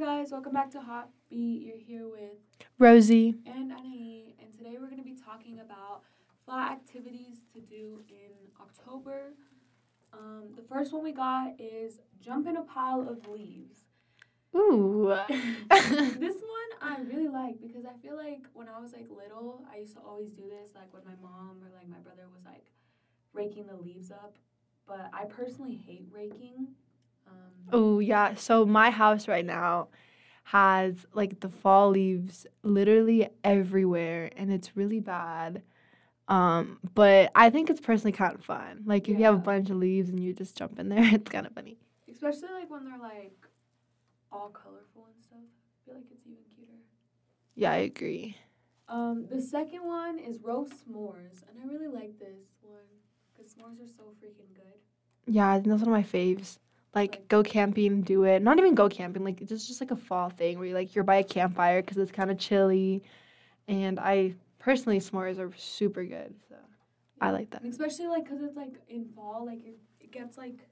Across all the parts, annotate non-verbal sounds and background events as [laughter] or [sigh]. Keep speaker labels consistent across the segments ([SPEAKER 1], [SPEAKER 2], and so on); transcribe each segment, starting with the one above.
[SPEAKER 1] guys, welcome back to Hot Beat. You're here with
[SPEAKER 2] Rosie.
[SPEAKER 1] and Anae, and today we're going to be talking about fall activities to do in October. Um, the first one we got is jump in a pile of leaves.
[SPEAKER 2] Ooh. [laughs] [laughs]
[SPEAKER 1] this one I really like because I feel like when I was like little, I used to always do this, like when my mom or like my brother was like raking the leaves up. But I personally hate raking. Um,
[SPEAKER 2] oh yeah. So my house right now has like the fall leaves literally everywhere and it's really bad. Um, but I think it's personally kind of fun. Like if you have a bunch of leaves and you just jump in there, [laughs] it's kind of funny.
[SPEAKER 1] Especially like when they're like all colorful and stuff. I feel like it's even cuter.
[SPEAKER 2] Yeah, I agree.
[SPEAKER 1] Um, the second one is roast s'mores, and I really like this one because s'mores are so freaking good.
[SPEAKER 2] Yeah, I think that's one of my faves. Like go camping, do it. Not even go camping. Like it's just like a fall thing where you like you're by a campfire because it's kind of chilly, and I personally s'mores are super good. So I like that.
[SPEAKER 1] Especially like because it's like in fall, like it, it gets like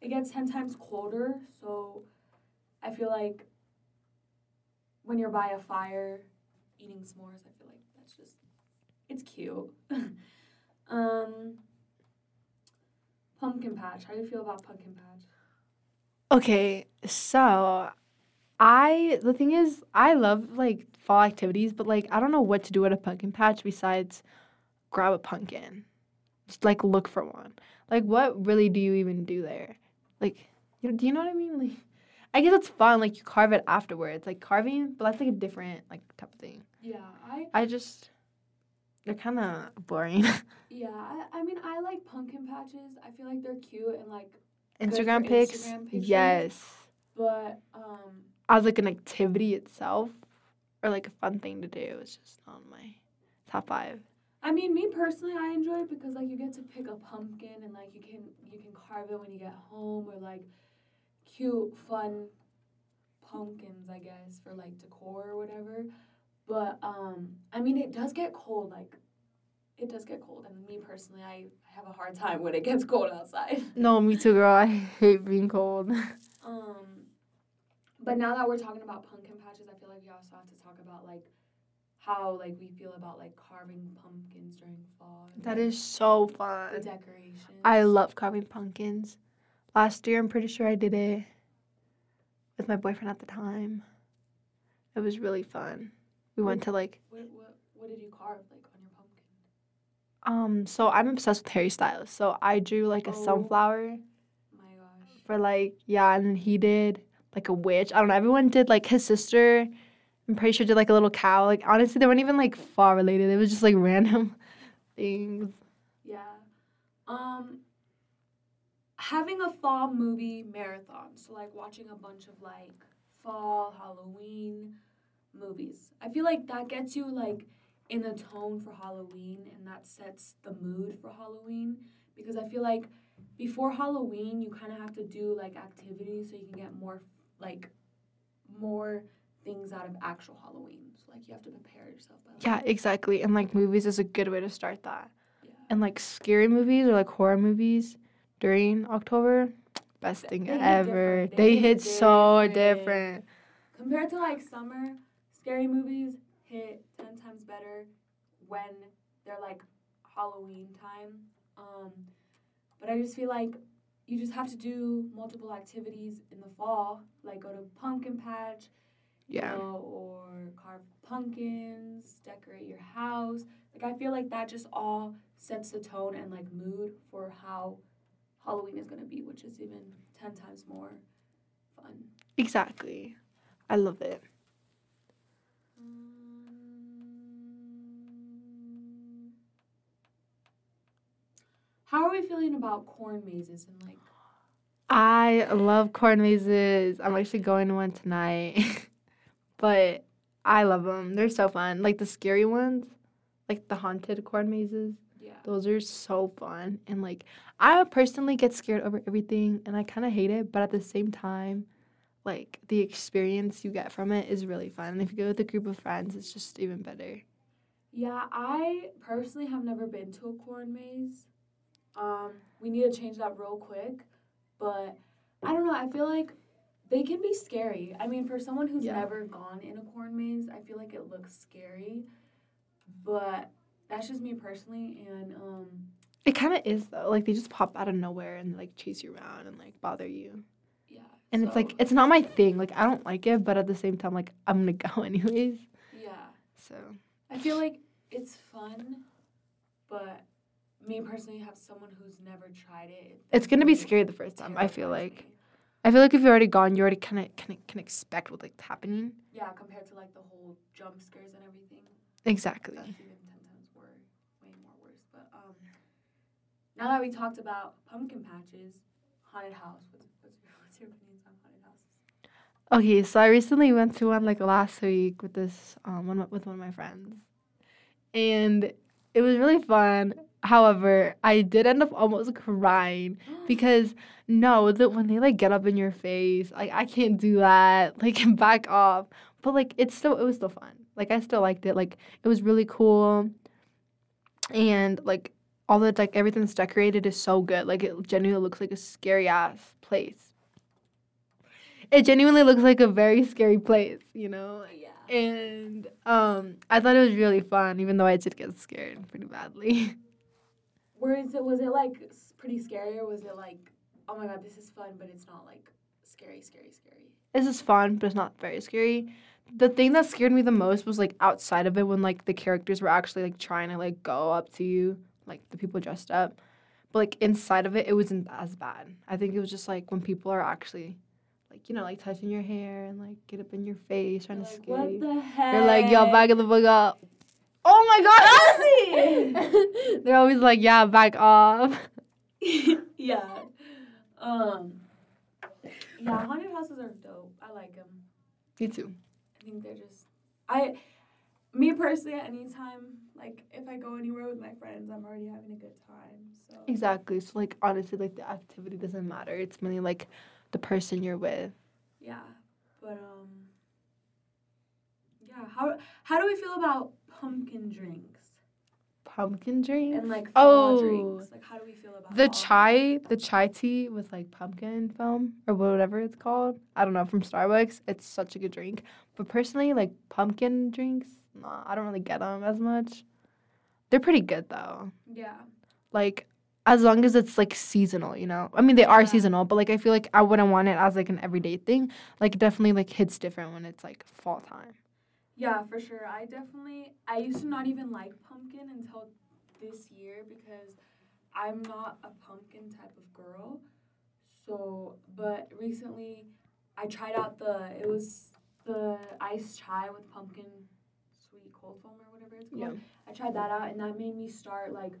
[SPEAKER 1] it gets ten times colder. So I feel like when you're by a fire eating s'mores, I feel like that's just it's cute. [laughs] um, pumpkin patch. How do you feel about pumpkin patch?
[SPEAKER 2] Okay, so I the thing is I love like fall activities, but like I don't know what to do at a pumpkin patch besides grab a pumpkin. Just like look for one. Like what really do you even do there? Like you know, do you know what I mean? [laughs] Like I guess it's fun, like you carve it afterwards. Like carving, but that's like a different like type of thing.
[SPEAKER 1] Yeah, I
[SPEAKER 2] I just they're kinda boring. [laughs]
[SPEAKER 1] yeah, I, I mean I like pumpkin patches. I feel like they're cute and like
[SPEAKER 2] Instagram pics.
[SPEAKER 1] Instagram pictures.
[SPEAKER 2] Yes.
[SPEAKER 1] but um
[SPEAKER 2] as like an activity itself or like a fun thing to do. It's just not on my top five.
[SPEAKER 1] I mean, me personally, I enjoy it because like you get to pick a pumpkin and like you can you can carve it when you get home or like cute fun pumpkins, I guess, for like decor or whatever. But um, I mean, it does get cold. Like, it does get cold, and me personally, I have a hard time when it gets cold outside. [laughs]
[SPEAKER 2] No, me too, girl. I hate being cold. [laughs]
[SPEAKER 1] Um, but now that we're talking about pumpkin patches, I feel like we also have to talk about like how like we feel about like carving pumpkins during fall. and,
[SPEAKER 2] That
[SPEAKER 1] like,
[SPEAKER 2] is so
[SPEAKER 1] the
[SPEAKER 2] fun.
[SPEAKER 1] decorations.
[SPEAKER 2] I love carving pumpkins. Last year, I'm pretty sure I did it with my boyfriend at the time. It was really fun. We went to like,
[SPEAKER 1] What, what, what did you carve like on your pumpkin?
[SPEAKER 2] Um, so I'm obsessed with Harry Styles. So I drew like a
[SPEAKER 1] Oh.
[SPEAKER 2] sunflower
[SPEAKER 1] My gosh.
[SPEAKER 2] for like, yeah, and he did like a witch. I don't know. Everyone did like his sister. I'm pretty sure did like a little cow. Like honestly, they weren't even like far related. It was just like [laughs] random things.
[SPEAKER 1] Yeah. Um. Having a fall movie marathon, so like watching a bunch of like fall Halloween movies. I feel like that gets you like in the tone for Halloween, and that sets the mood for Halloween. Because I feel like before Halloween, you kind of have to do like activities so you can get more like more things out of actual Halloween. So like you have to prepare yourself. By, like,
[SPEAKER 2] Yeah, exactly. And like movies is a good way to start that.
[SPEAKER 1] yeah.
[SPEAKER 2] And like scary movies or like horror movies during October, best thing
[SPEAKER 1] They
[SPEAKER 2] ever.
[SPEAKER 1] different.
[SPEAKER 2] They,
[SPEAKER 1] They
[SPEAKER 2] hit
[SPEAKER 1] hit
[SPEAKER 2] so
[SPEAKER 1] different.
[SPEAKER 2] different.
[SPEAKER 1] Compared to like summer, scary movies hit ten times better when they're like Halloween time. Um, but I just feel like you just have to do multiple activities in the fall, like go to pumpkin patch,
[SPEAKER 2] Yeah.
[SPEAKER 1] know, or carve pumpkins, decorate your house. Like I feel like that just all sets the tone and like mood for how Halloween is gonna be, which is even ten times more fun.
[SPEAKER 2] Exactly. I love it.
[SPEAKER 1] How are we feeling about corn mazes and like?
[SPEAKER 2] I love corn mazes. I'm actually going to one tonight. [laughs] but I love them. They're so fun. Like the scary ones, like the haunted corn mazes.
[SPEAKER 1] Yeah.
[SPEAKER 2] Those are so fun. And like I personally get scared over everything and I kind of hate it, but at the same time, like the experience you get from it is really fun. And if you go with a group of friends, it's just even better.
[SPEAKER 1] Yeah, I personally have never been to a corn maze. Um, we need to change that real quick, but I don't know. I feel like they can be scary. I mean, for someone who's
[SPEAKER 2] Yeah.
[SPEAKER 1] never gone in a corn maze, I feel like it looks scary. But that's just me personally, and um,
[SPEAKER 2] It kind of is though. Like they just pop out of nowhere and like chase you around and like bother you.
[SPEAKER 1] yeah.
[SPEAKER 2] And it's like it's not my thing. Like I don't like it, but at the same time, like I'm gonna go [laughs] anyways.
[SPEAKER 1] yeah.
[SPEAKER 2] So
[SPEAKER 1] I feel like it's fun, but me personally, have someone who's never tried it. it
[SPEAKER 2] it's gonna be scary the first time. I feel like. I feel like if you're already gone, you already kind of can can expect what's like happening.
[SPEAKER 1] Yeah, compared to like the whole jump scares and everything.
[SPEAKER 2] Exactly.
[SPEAKER 1] That's even ten times worse, way more worse. But um, now that we talked about pumpkin patches, haunted house, what's, what's, your, what's your opinions on haunted houses?
[SPEAKER 2] Okay, so I recently went to one like last week with this um one with one of my friends, and it was really fun. However, I did end up almost crying [gasps] because no, that when they like get up in your face, like I can't do that. [laughs] Like back off. But like it's still it was still fun. Like I still liked it. Like it was really cool, and like all the like everything that's decorated is so good. Like it genuinely looks like a scary ass place. It genuinely looks like a very scary place, you know.
[SPEAKER 1] yeah.
[SPEAKER 2] And um, I thought it was really fun, even though I did get scared pretty badly. [laughs]
[SPEAKER 1] Where is it? Was it like pretty scary, or was it like, oh my god, this is fun, but it's not like scary, scary, scary?
[SPEAKER 2] This is fun, but it's not very scary. The thing that scared me the most was like outside of it when like the characters were actually like trying to like go up to you, like the people dressed up. But like inside of it, it wasn't as bad. I think it was just like when people are actually like you know like touching your hair and like get up in your face trying
[SPEAKER 1] You're
[SPEAKER 2] to
[SPEAKER 1] like,
[SPEAKER 2] scare
[SPEAKER 1] what
[SPEAKER 2] you.
[SPEAKER 1] the heck?
[SPEAKER 2] They're like, yo, back in the book up. Oh my god, Elsie! [laughs] They're always like, yeah, back off. [laughs]
[SPEAKER 1] yeah. Um. Yeah, haunted houses are dope. I like them.
[SPEAKER 2] Me too.
[SPEAKER 1] I think they're just I me personally at any time like if I go anywhere with my friends I'm already having a good time. So
[SPEAKER 2] Exactly. So like honestly, like the activity doesn't matter. It's mainly like the person you're with.
[SPEAKER 1] yeah. But um yeah, how how do we feel about pumpkin drinks
[SPEAKER 2] Pumpkin drink.
[SPEAKER 1] and like fall
[SPEAKER 2] Oh.
[SPEAKER 1] drinks? Like how do we feel about
[SPEAKER 2] The chai, the chai tea with like pumpkin foam or whatever it's called. I don't know from Starbucks. It's such a good drink. But personally, like pumpkin drinks, nah, I don't really get them as much. They're pretty good though.
[SPEAKER 1] Yeah.
[SPEAKER 2] Like as long as it's like seasonal, you know. I mean, they are
[SPEAKER 1] Yeah.
[SPEAKER 2] seasonal, but like I feel like I wouldn't want it as like an everyday thing. Like it definitely like hits different when it's like fall time.
[SPEAKER 1] Yeah, for sure. I definitely I used to not even like pumpkin until this year because I'm not a pumpkin type of girl. So, but recently I tried out the it was the iced chai with pumpkin sweet cold foam or whatever it's called. Yeah. I tried that out and that made me start like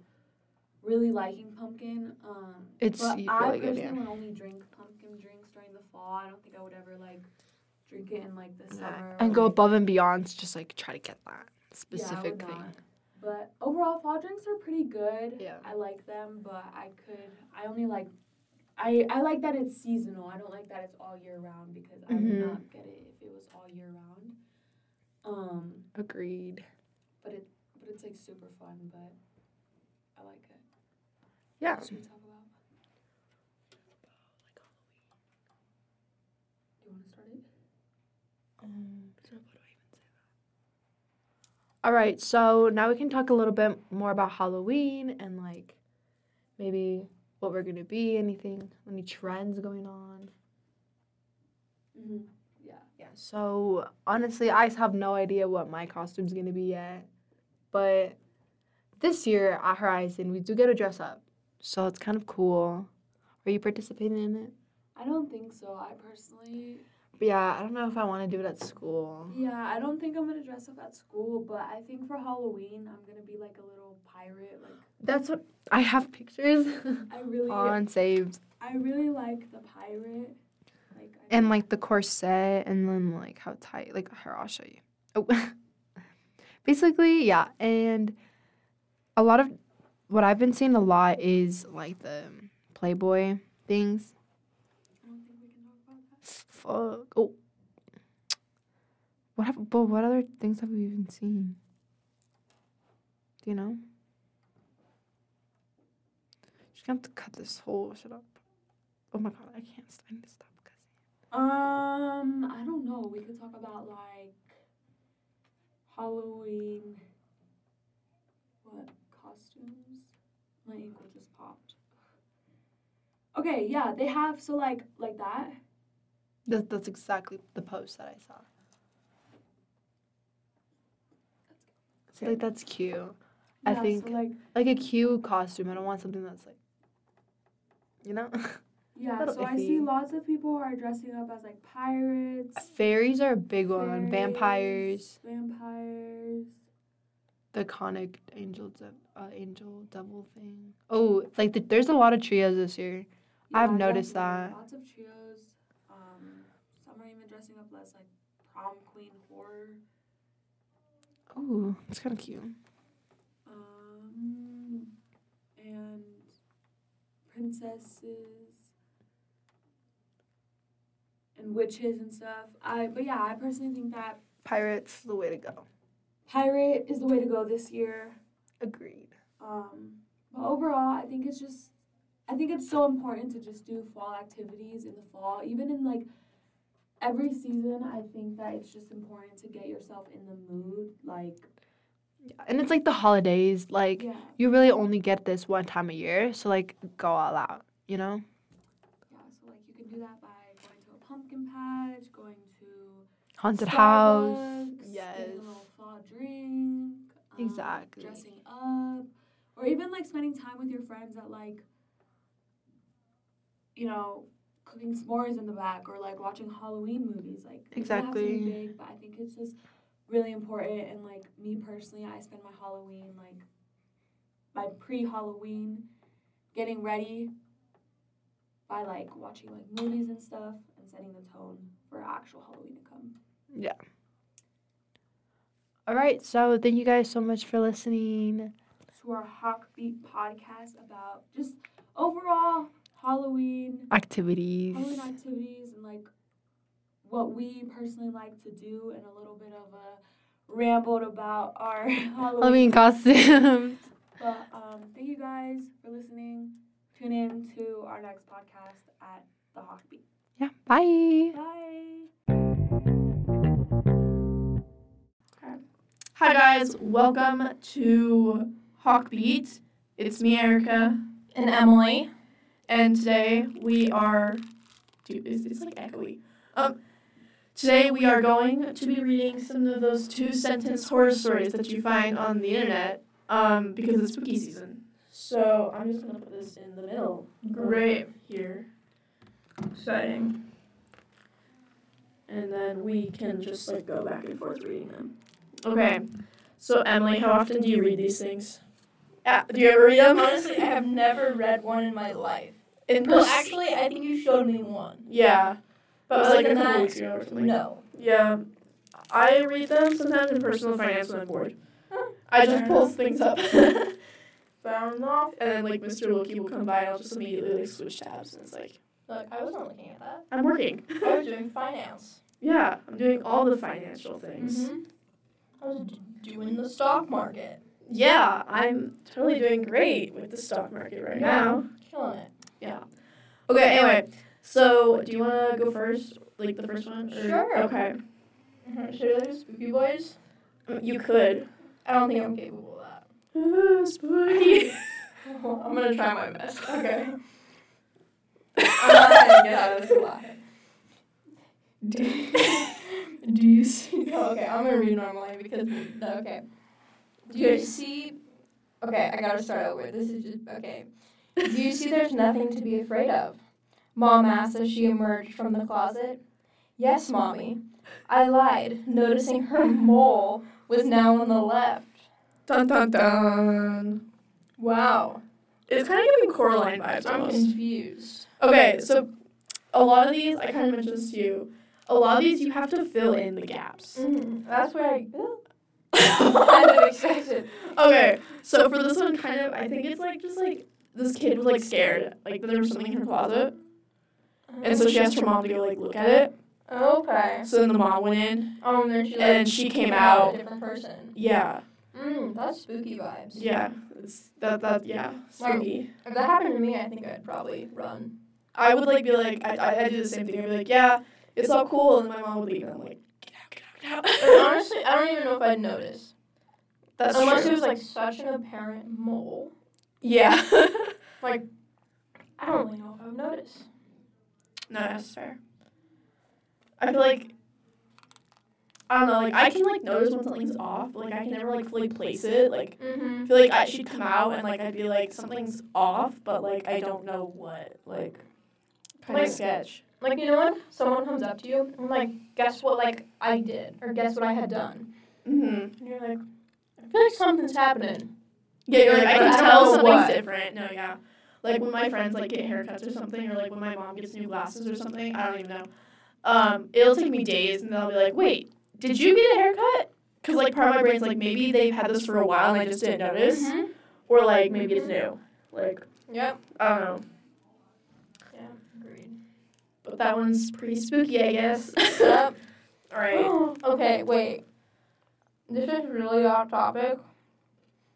[SPEAKER 1] really liking pumpkin. Um
[SPEAKER 2] It's
[SPEAKER 1] but I
[SPEAKER 2] good,
[SPEAKER 1] personally
[SPEAKER 2] yeah.
[SPEAKER 1] would only drink pumpkin drinks during the fall. I don't think I would ever like drink it in like the summer.
[SPEAKER 2] and go
[SPEAKER 1] like,
[SPEAKER 2] above and beyond to just like try to get that specific
[SPEAKER 1] would
[SPEAKER 2] thing.
[SPEAKER 1] not. But overall, fall drinks are pretty good.
[SPEAKER 2] Yeah.
[SPEAKER 1] I like them, but I could. I only like. I I like that it's seasonal. I don't like that it's all year round because I would
[SPEAKER 2] Mhm.
[SPEAKER 1] not get it if it was all year round. Um,
[SPEAKER 2] Agreed.
[SPEAKER 1] but it but it's like super fun. But I like it.
[SPEAKER 2] Yeah.
[SPEAKER 1] What should we talk about? Do you want to start it?
[SPEAKER 2] All right, so now we can talk a little bit more about Halloween and like maybe what we're gonna be, anything, any trends going on.
[SPEAKER 1] Mm-hmm. Yeah.
[SPEAKER 2] Yeah. So honestly, I have no idea what my costume's gonna be yet, but this year at Horizon we do get to dress up, so it's kind of cool. Are you participating in it?
[SPEAKER 1] I don't think so. I personally
[SPEAKER 2] yeah, I don't know if I want to do it at school.
[SPEAKER 1] Yeah, I don't think I'm gonna dress up at school, but I think for Halloween I'm gonna be like a little pirate. Like
[SPEAKER 2] That's what I have pictures [laughs]
[SPEAKER 1] I really, [laughs]
[SPEAKER 2] on saved.
[SPEAKER 1] I really like the pirate. Like I
[SPEAKER 2] and like the corset and then like how tight like here i'll show you oh [laughs] basically yeah and a lot of what i've been seeing a lot is like the playboy things
[SPEAKER 1] I don't think we can talk about that.
[SPEAKER 2] Fuck oh what have but what other things have we even seen do you know just gonna have to cut this whole shit up oh my god i can't i need to stop
[SPEAKER 1] Um, I don't know. We could talk about like Halloween. What costumes? My ankle just popped. Okay, yeah, they have so like like that.
[SPEAKER 2] That, that's exactly the post that I saw. So, like that's cute. I think-
[SPEAKER 1] so, like
[SPEAKER 2] Like a cute costume. I don't want something that's like, you know. [laughs]
[SPEAKER 1] yeah. So I see lots of people are dressing up as like pirates,
[SPEAKER 2] Fairies are a big one. Vampires.
[SPEAKER 1] vampires.
[SPEAKER 2] The iconic angel, de- uh, angel devil thing. Oh, like the, there's a lot of trios this year. I've noticed that.
[SPEAKER 1] Lots of trios. Um, some are even dressing up as like prom queen horror.
[SPEAKER 2] Oh, it's kind of cute.
[SPEAKER 1] Um, and princesses and witches and stuff. I but yeah, I personally think that
[SPEAKER 2] Pirates, the way to go.
[SPEAKER 1] pirate is the way to go this year.
[SPEAKER 2] Agreed.
[SPEAKER 1] Um, but overall, I think it's just, I think it's so important to just do fall activities in the fall, even in like every season. I think that it's just important to get yourself in the mood. Like,
[SPEAKER 2] and it's like the holidays. Like
[SPEAKER 1] yeah,
[SPEAKER 2] you really only get this one time a year, so like go all out. You know.
[SPEAKER 1] yeah. So like you can do that by going to a pumpkin patch, going to
[SPEAKER 2] Haunted house. Yes.
[SPEAKER 1] getting a little fall drink. um,
[SPEAKER 2] Exactly.
[SPEAKER 1] Dressing up, or even like spending time with your friends at like, you know, cooking s'mores in the back or like watching Halloween movies. Like it have to be
[SPEAKER 2] Exactly.
[SPEAKER 1] big, but I think it's just really important. And like me personally, I spend my Halloween like my pre-Halloween getting ready by like watching like movies and stuff and setting the tone for actual Halloween to come. Yeah.
[SPEAKER 2] All right. So thank you guys so much for listening.
[SPEAKER 1] to our Hawkbeat podcast about just overall Halloween,
[SPEAKER 2] Activities.
[SPEAKER 1] Halloween activities, and like what we personally like to do, and a little bit of a rambled about our [laughs] Halloween.
[SPEAKER 2] Halloween costumes. [laughs]
[SPEAKER 1] But um, thank you guys for listening. Tune in to our next podcast at the Hawkbeat.
[SPEAKER 2] yeah. Bye.
[SPEAKER 1] Bye.
[SPEAKER 3] Hi guys, welcome to Hawkbeat. It's me, Erica,
[SPEAKER 4] and Emily.
[SPEAKER 3] And today we are. Dude, it's, it's like echoey. Um, today we are going to be reading some of those two sentence horror stories that you find on the internet. Um, because it's spooky season. So I'm just gonna put this in the middle.
[SPEAKER 4] Great.
[SPEAKER 3] here,
[SPEAKER 4] Exciting.
[SPEAKER 3] and then we can just like go back and forth reading them. Okay. So Emily, how often do you read these things? Uh, do you ever read them?
[SPEAKER 4] Honestly, I have never read one in my life.
[SPEAKER 3] In
[SPEAKER 4] Well,
[SPEAKER 3] pers-
[SPEAKER 4] actually, I think you showed me one.
[SPEAKER 3] Yeah. But it was like a couple
[SPEAKER 4] that,
[SPEAKER 3] weeks ago or something.
[SPEAKER 4] No.
[SPEAKER 3] Yeah. I read them sometimes in personal finance when I'm bored.
[SPEAKER 4] Huh.
[SPEAKER 3] I just pull things up. [laughs] Found enough. And then like Mr. Wilkie will come by and I'll just immediately like switch tabs and it's like
[SPEAKER 4] Look, I wasn't looking at that.
[SPEAKER 3] I'm working.
[SPEAKER 4] I was doing finance.
[SPEAKER 3] yeah, I'm doing all the financial things.
[SPEAKER 4] Mhm. I was d- doing the stock market.
[SPEAKER 3] Yeah, I'm totally doing great with the stock market right
[SPEAKER 4] Yeah.
[SPEAKER 3] now.
[SPEAKER 4] Killing it. Yeah.
[SPEAKER 3] Okay, anyway. So do you wanna go first? Like the first one? Or-
[SPEAKER 4] Sure.
[SPEAKER 3] Okay.
[SPEAKER 4] Mhm. Should I do Spooky Boys?
[SPEAKER 3] Um, You could.
[SPEAKER 4] I don't think I'm capable of that.
[SPEAKER 3] Ooh, spooky. [laughs] [laughs]
[SPEAKER 4] I'm gonna try my best. Okay. [laughs] I'm not gonna get out of this alive. Do, do you see? Oh, okay, I'm gonna read normally because okay. Do you see? Okay, I gotta start over. This is just okay. Do you see? There's nothing to be afraid of. Mom asked as she emerged from the closet. Yes, mommy. I lied, noticing her [laughs] mole was now on the left.
[SPEAKER 3] Dun dun dun.
[SPEAKER 4] Wow,
[SPEAKER 3] It's kind of giving Coraline vibes
[SPEAKER 4] I'm
[SPEAKER 3] almost.
[SPEAKER 4] confused.
[SPEAKER 3] Okay, so a lot of these, I kind of mentioned this to you. A lot of these, you have to fill in the gaps.
[SPEAKER 4] Mm, that's where I kind of expected.
[SPEAKER 3] okay, so for this one, kind of, I think it's like just like this kid was like scared, like there was something in her closet, and so she asked her mom to go like look at it.
[SPEAKER 4] Okay.
[SPEAKER 3] So then the mom went in.
[SPEAKER 4] Um, then she like,
[SPEAKER 3] And she came
[SPEAKER 4] out a different person.
[SPEAKER 3] Yeah,
[SPEAKER 4] Mm, that's spooky vibes.
[SPEAKER 3] yeah, it's that that yeah, spooky.
[SPEAKER 4] If that happened to me, I think I'd probably run.
[SPEAKER 3] I would like be like I, I I do the same thing. I'd be like, yeah, it's all cool, and my mom would leave, and I'm like, out, get out, get out.
[SPEAKER 4] And honestly, I don't even know if I'd notice.
[SPEAKER 3] That's
[SPEAKER 4] Unless
[SPEAKER 3] true.
[SPEAKER 4] it was like such an apparent mole.
[SPEAKER 3] yeah. [laughs]
[SPEAKER 4] Like, I don't really know if I would notice.
[SPEAKER 3] no, that's fair. I feel like I don't know, like I can like notice when something's off, but like I can never like fully place it. Like
[SPEAKER 4] Mm-hmm.
[SPEAKER 3] I feel like I should come out and like I'd be like something's off, but like I don't know what. Like kind
[SPEAKER 4] Like-
[SPEAKER 3] of sketch.
[SPEAKER 4] Like, you know when someone comes up to you and like, guess what like I did or guess what I had done,
[SPEAKER 3] Mm-hmm.
[SPEAKER 4] and you're like, I feel like something's happening.
[SPEAKER 3] Yeah, you're like, I can tell something's
[SPEAKER 4] what.
[SPEAKER 3] different. No, yeah. Like when my friends like get haircuts or something, or like when my mom gets new glasses or something, I don't even know. Um, it'll take me days, and they'll be like, "Wait, did you get a haircut?" Because like part of my brain's like maybe they've had this for a while and I just didn't notice,
[SPEAKER 4] Mm-hmm.
[SPEAKER 3] or like maybe it's new. Like
[SPEAKER 4] Yep.
[SPEAKER 3] I don't know. But that one's pretty spooky, I guess. [laughs]
[SPEAKER 4] Yep. [laughs]
[SPEAKER 3] All right. [gasps]
[SPEAKER 4] okay, wait. This is really off topic,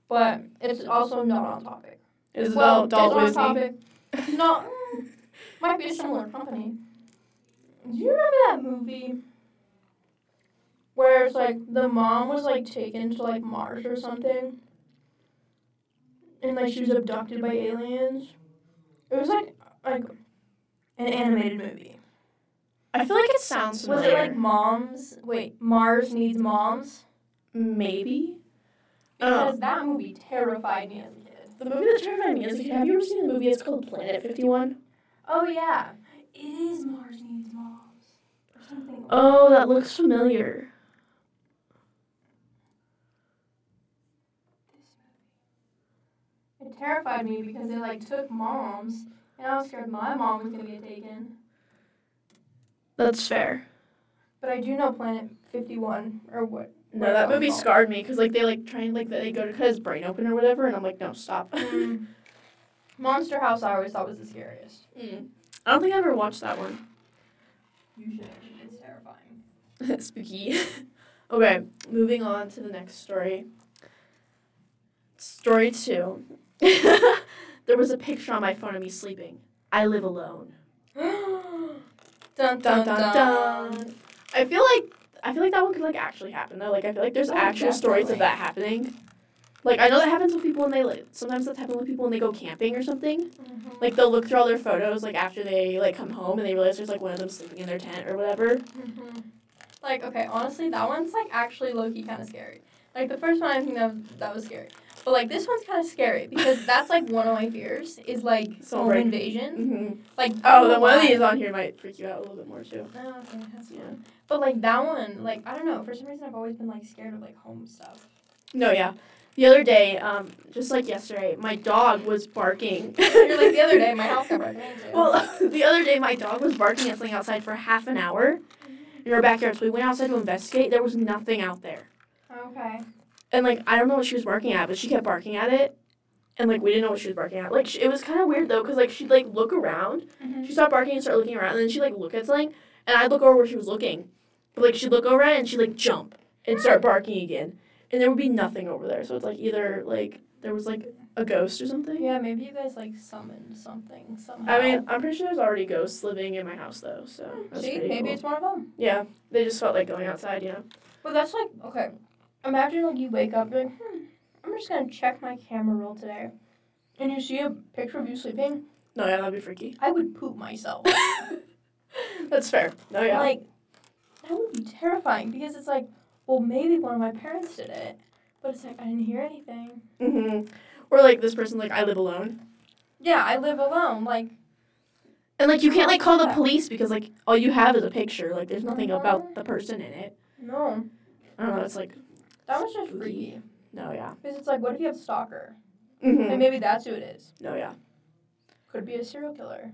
[SPEAKER 4] but it's also not on topic.
[SPEAKER 3] Is
[SPEAKER 4] well,
[SPEAKER 3] Doll
[SPEAKER 4] it's on topic. [laughs] No, mm, might be a similar company. Do you remember that movie where it's like the mom was like taken to like Mars or something, and like she was abducted by aliens? It was like like an animated movie.
[SPEAKER 3] I feel like it sounds
[SPEAKER 4] Was
[SPEAKER 3] familiar.
[SPEAKER 4] it like Moms? Wait, Mars needs moms?
[SPEAKER 3] maybe?
[SPEAKER 4] Because
[SPEAKER 3] Oh.
[SPEAKER 4] that movie terrified me as a kid.
[SPEAKER 3] The movie that terrified me is like, have you ever seen the movie? It's called Planet Fifty One.
[SPEAKER 4] Oh yeah, it is Mars needs moms or something.
[SPEAKER 3] Oh, that looks familiar.
[SPEAKER 4] It terrified me because they like took moms, and I was scared my mom was gonna get taken.
[SPEAKER 3] That's fair.
[SPEAKER 4] But I do know Planet Fifty One or what?
[SPEAKER 3] No, that movie
[SPEAKER 4] called.
[SPEAKER 3] scarred me because like they like try and like they go to cut his brain open or whatever, and I'm like, no, stop.
[SPEAKER 4] Mm. [laughs] Monster House I always thought was the scariest.
[SPEAKER 3] Mm. I don't think I ever watched that one.
[SPEAKER 4] You should. It's terrifying. [laughs]
[SPEAKER 3] Spooky. [laughs] okay, moving on to the next story. Story two. There was a picture on my phone of me sleeping. I live alone. [gasps]
[SPEAKER 4] dun,
[SPEAKER 3] Dun dun dun. I feel like I feel like that one could like actually happen though. Like I feel like there's
[SPEAKER 4] Oh,
[SPEAKER 3] actual stories of that happening. Like I know that happens with people when they like sometimes that's happened with people when they go camping or something.
[SPEAKER 4] Mhm.
[SPEAKER 3] Like they'll look through all their photos like after they like come home and they realize there's like one of them sleeping in their tent or whatever.
[SPEAKER 4] Mhm. Like, okay, honestly, that one's like actually low key kind of scary. Like the first one, I think that that was scary, but like this one's kind of scary [laughs] because that's like one of my fears is like
[SPEAKER 3] So
[SPEAKER 4] home
[SPEAKER 3] right-
[SPEAKER 4] invasion.
[SPEAKER 3] Mm-hmm.
[SPEAKER 4] Like
[SPEAKER 3] Oh, the one of these on here might freak you out a little bit more too.
[SPEAKER 4] Oh, okay, that's
[SPEAKER 3] Yeah.
[SPEAKER 4] fine. But like that one, like I don't know. For some reason, I've always been like scared of like home stuff.
[SPEAKER 3] No, yeah. The other day, um, just like yesterday, my dog was barking. [laughs]
[SPEAKER 4] You're like the other day, my house got [laughs] into.
[SPEAKER 3] Well, the other day, my dog was barking at something outside for half an hour in our backyard. So we went outside to investigate. There was nothing out there.
[SPEAKER 4] okay.
[SPEAKER 3] And like I don't know what she was barking at, but she kept barking at it, and like we didn't know what she was barking at. Like sh it was kind of weird though, cause like she'd like look around,
[SPEAKER 4] Mm-hmm.
[SPEAKER 3] she stopped barking and start looking around, and then she'd like look at something, and I'd look over where she was looking, but like she'd look over it and she'd like jump and start barking again, and there would be nothing over there. So it's like either like there was like a ghost or something.
[SPEAKER 4] Yeah, maybe you guys like summoned something somehow.
[SPEAKER 3] I mean, I'm pretty sure there's already ghosts living in my house though, so that's
[SPEAKER 4] see, maybe
[SPEAKER 3] cool.
[SPEAKER 4] it's one of them.
[SPEAKER 3] Yeah, they just felt like going outside, you know.
[SPEAKER 4] But that's like okay. Imagine like you wake up and hmm, I'm just gonna check my camera roll today, and you see a picture of you sleeping.
[SPEAKER 3] No, yeah, that'd be freaky.
[SPEAKER 4] I would poop myself. [laughs]
[SPEAKER 3] That's fair. No, yeah.
[SPEAKER 4] Like that would be terrifying because it's like, well, maybe one of my parents did it, but it's like I didn't hear anything.
[SPEAKER 3] hmm Or like this person, like I live alone,
[SPEAKER 4] Yeah, I live alone. Like
[SPEAKER 3] and like you can't like call the police because like all you have is a picture. Like there's nothing
[SPEAKER 4] Mhm.
[SPEAKER 3] about the person in it.
[SPEAKER 4] no,
[SPEAKER 3] I don't know. It's like
[SPEAKER 4] that was just freaky
[SPEAKER 3] no, yeah.
[SPEAKER 4] because it's like, what if you have a stalker?
[SPEAKER 3] hmm
[SPEAKER 4] And maybe that's who it is.
[SPEAKER 3] No, yeah.
[SPEAKER 4] Could be a serial killer.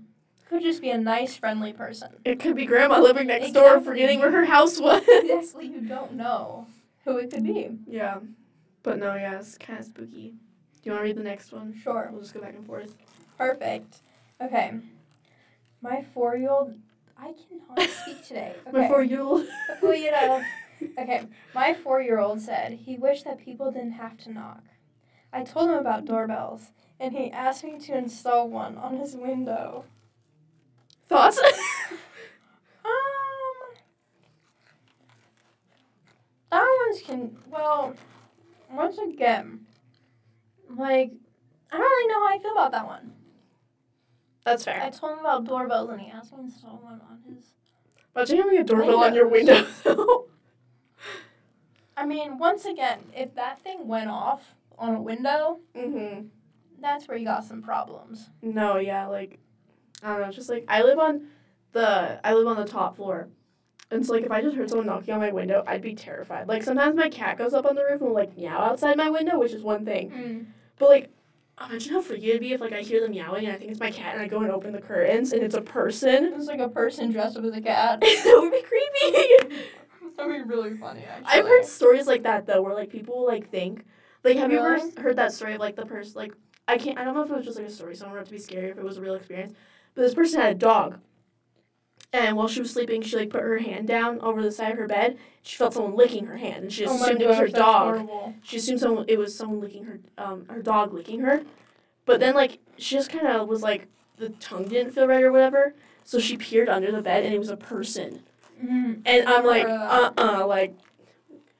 [SPEAKER 4] Could just be a nice, friendly person.
[SPEAKER 3] It could be grandma living next door, forgetting where her house was.
[SPEAKER 4] Exactly, you don't know who it could be.
[SPEAKER 3] yeah, but no, yeah, it's kind of spooky. Do you want to read the next one?
[SPEAKER 4] Sure.
[SPEAKER 3] We'll just go back and forth.
[SPEAKER 4] Perfect. Okay. My four year old. I cannot speak today. [laughs] Okay.
[SPEAKER 3] You.
[SPEAKER 4] Before you know okay, my four year old said he wished that people didn't have to knock. I told him about doorbells, and he asked me to install one on his window.
[SPEAKER 3] Thoughts? [laughs]
[SPEAKER 4] um, that one's can well, once again, like I don't really know how I feel about that one.
[SPEAKER 3] That's fair.
[SPEAKER 4] I told him about doorbells, and he asked me to install one on his.
[SPEAKER 3] Imagine having a doorbell windows. on your window.
[SPEAKER 4] I mean, once again, if that thing went off on a window,
[SPEAKER 3] mhm.
[SPEAKER 4] that's where you got some problems.
[SPEAKER 3] No, yeah, like I don't know, just like I live on the I live on the top floor. And so like if I just heard someone knocking on my window, I'd be terrified. Like sometimes my cat goes up on the roof and will like meow outside my window, which is one thing. But like imagine how freaky it'd be if like I hear them meowing and I think it's my cat and I go and open the curtains and it's a person.
[SPEAKER 4] It's like a person dressed up as a cat. [laughs]
[SPEAKER 3] that would be creepy. [laughs]
[SPEAKER 4] That'd be really funny. Actually.
[SPEAKER 3] I've heard stories like that though, where like people like think, like have you ever heard that story of like the person like I can't I don't know if it was just like a story, someone wrote to be scary, if it was a real experience, but this person had a dog, and while she was sleeping, she like put her hand down over the side of her bed. She felt someone licking her hand, and she
[SPEAKER 4] Oh
[SPEAKER 3] assumed it was her dog.
[SPEAKER 4] horrible.
[SPEAKER 3] She assumed someone it was someone licking her um her dog licking her, but then like she just kind of was like the tongue didn't feel right or whatever, so she peered under the bed and it was a person.
[SPEAKER 4] Mm.
[SPEAKER 3] And I'm like, uh
[SPEAKER 4] Bruh.
[SPEAKER 3] uh like,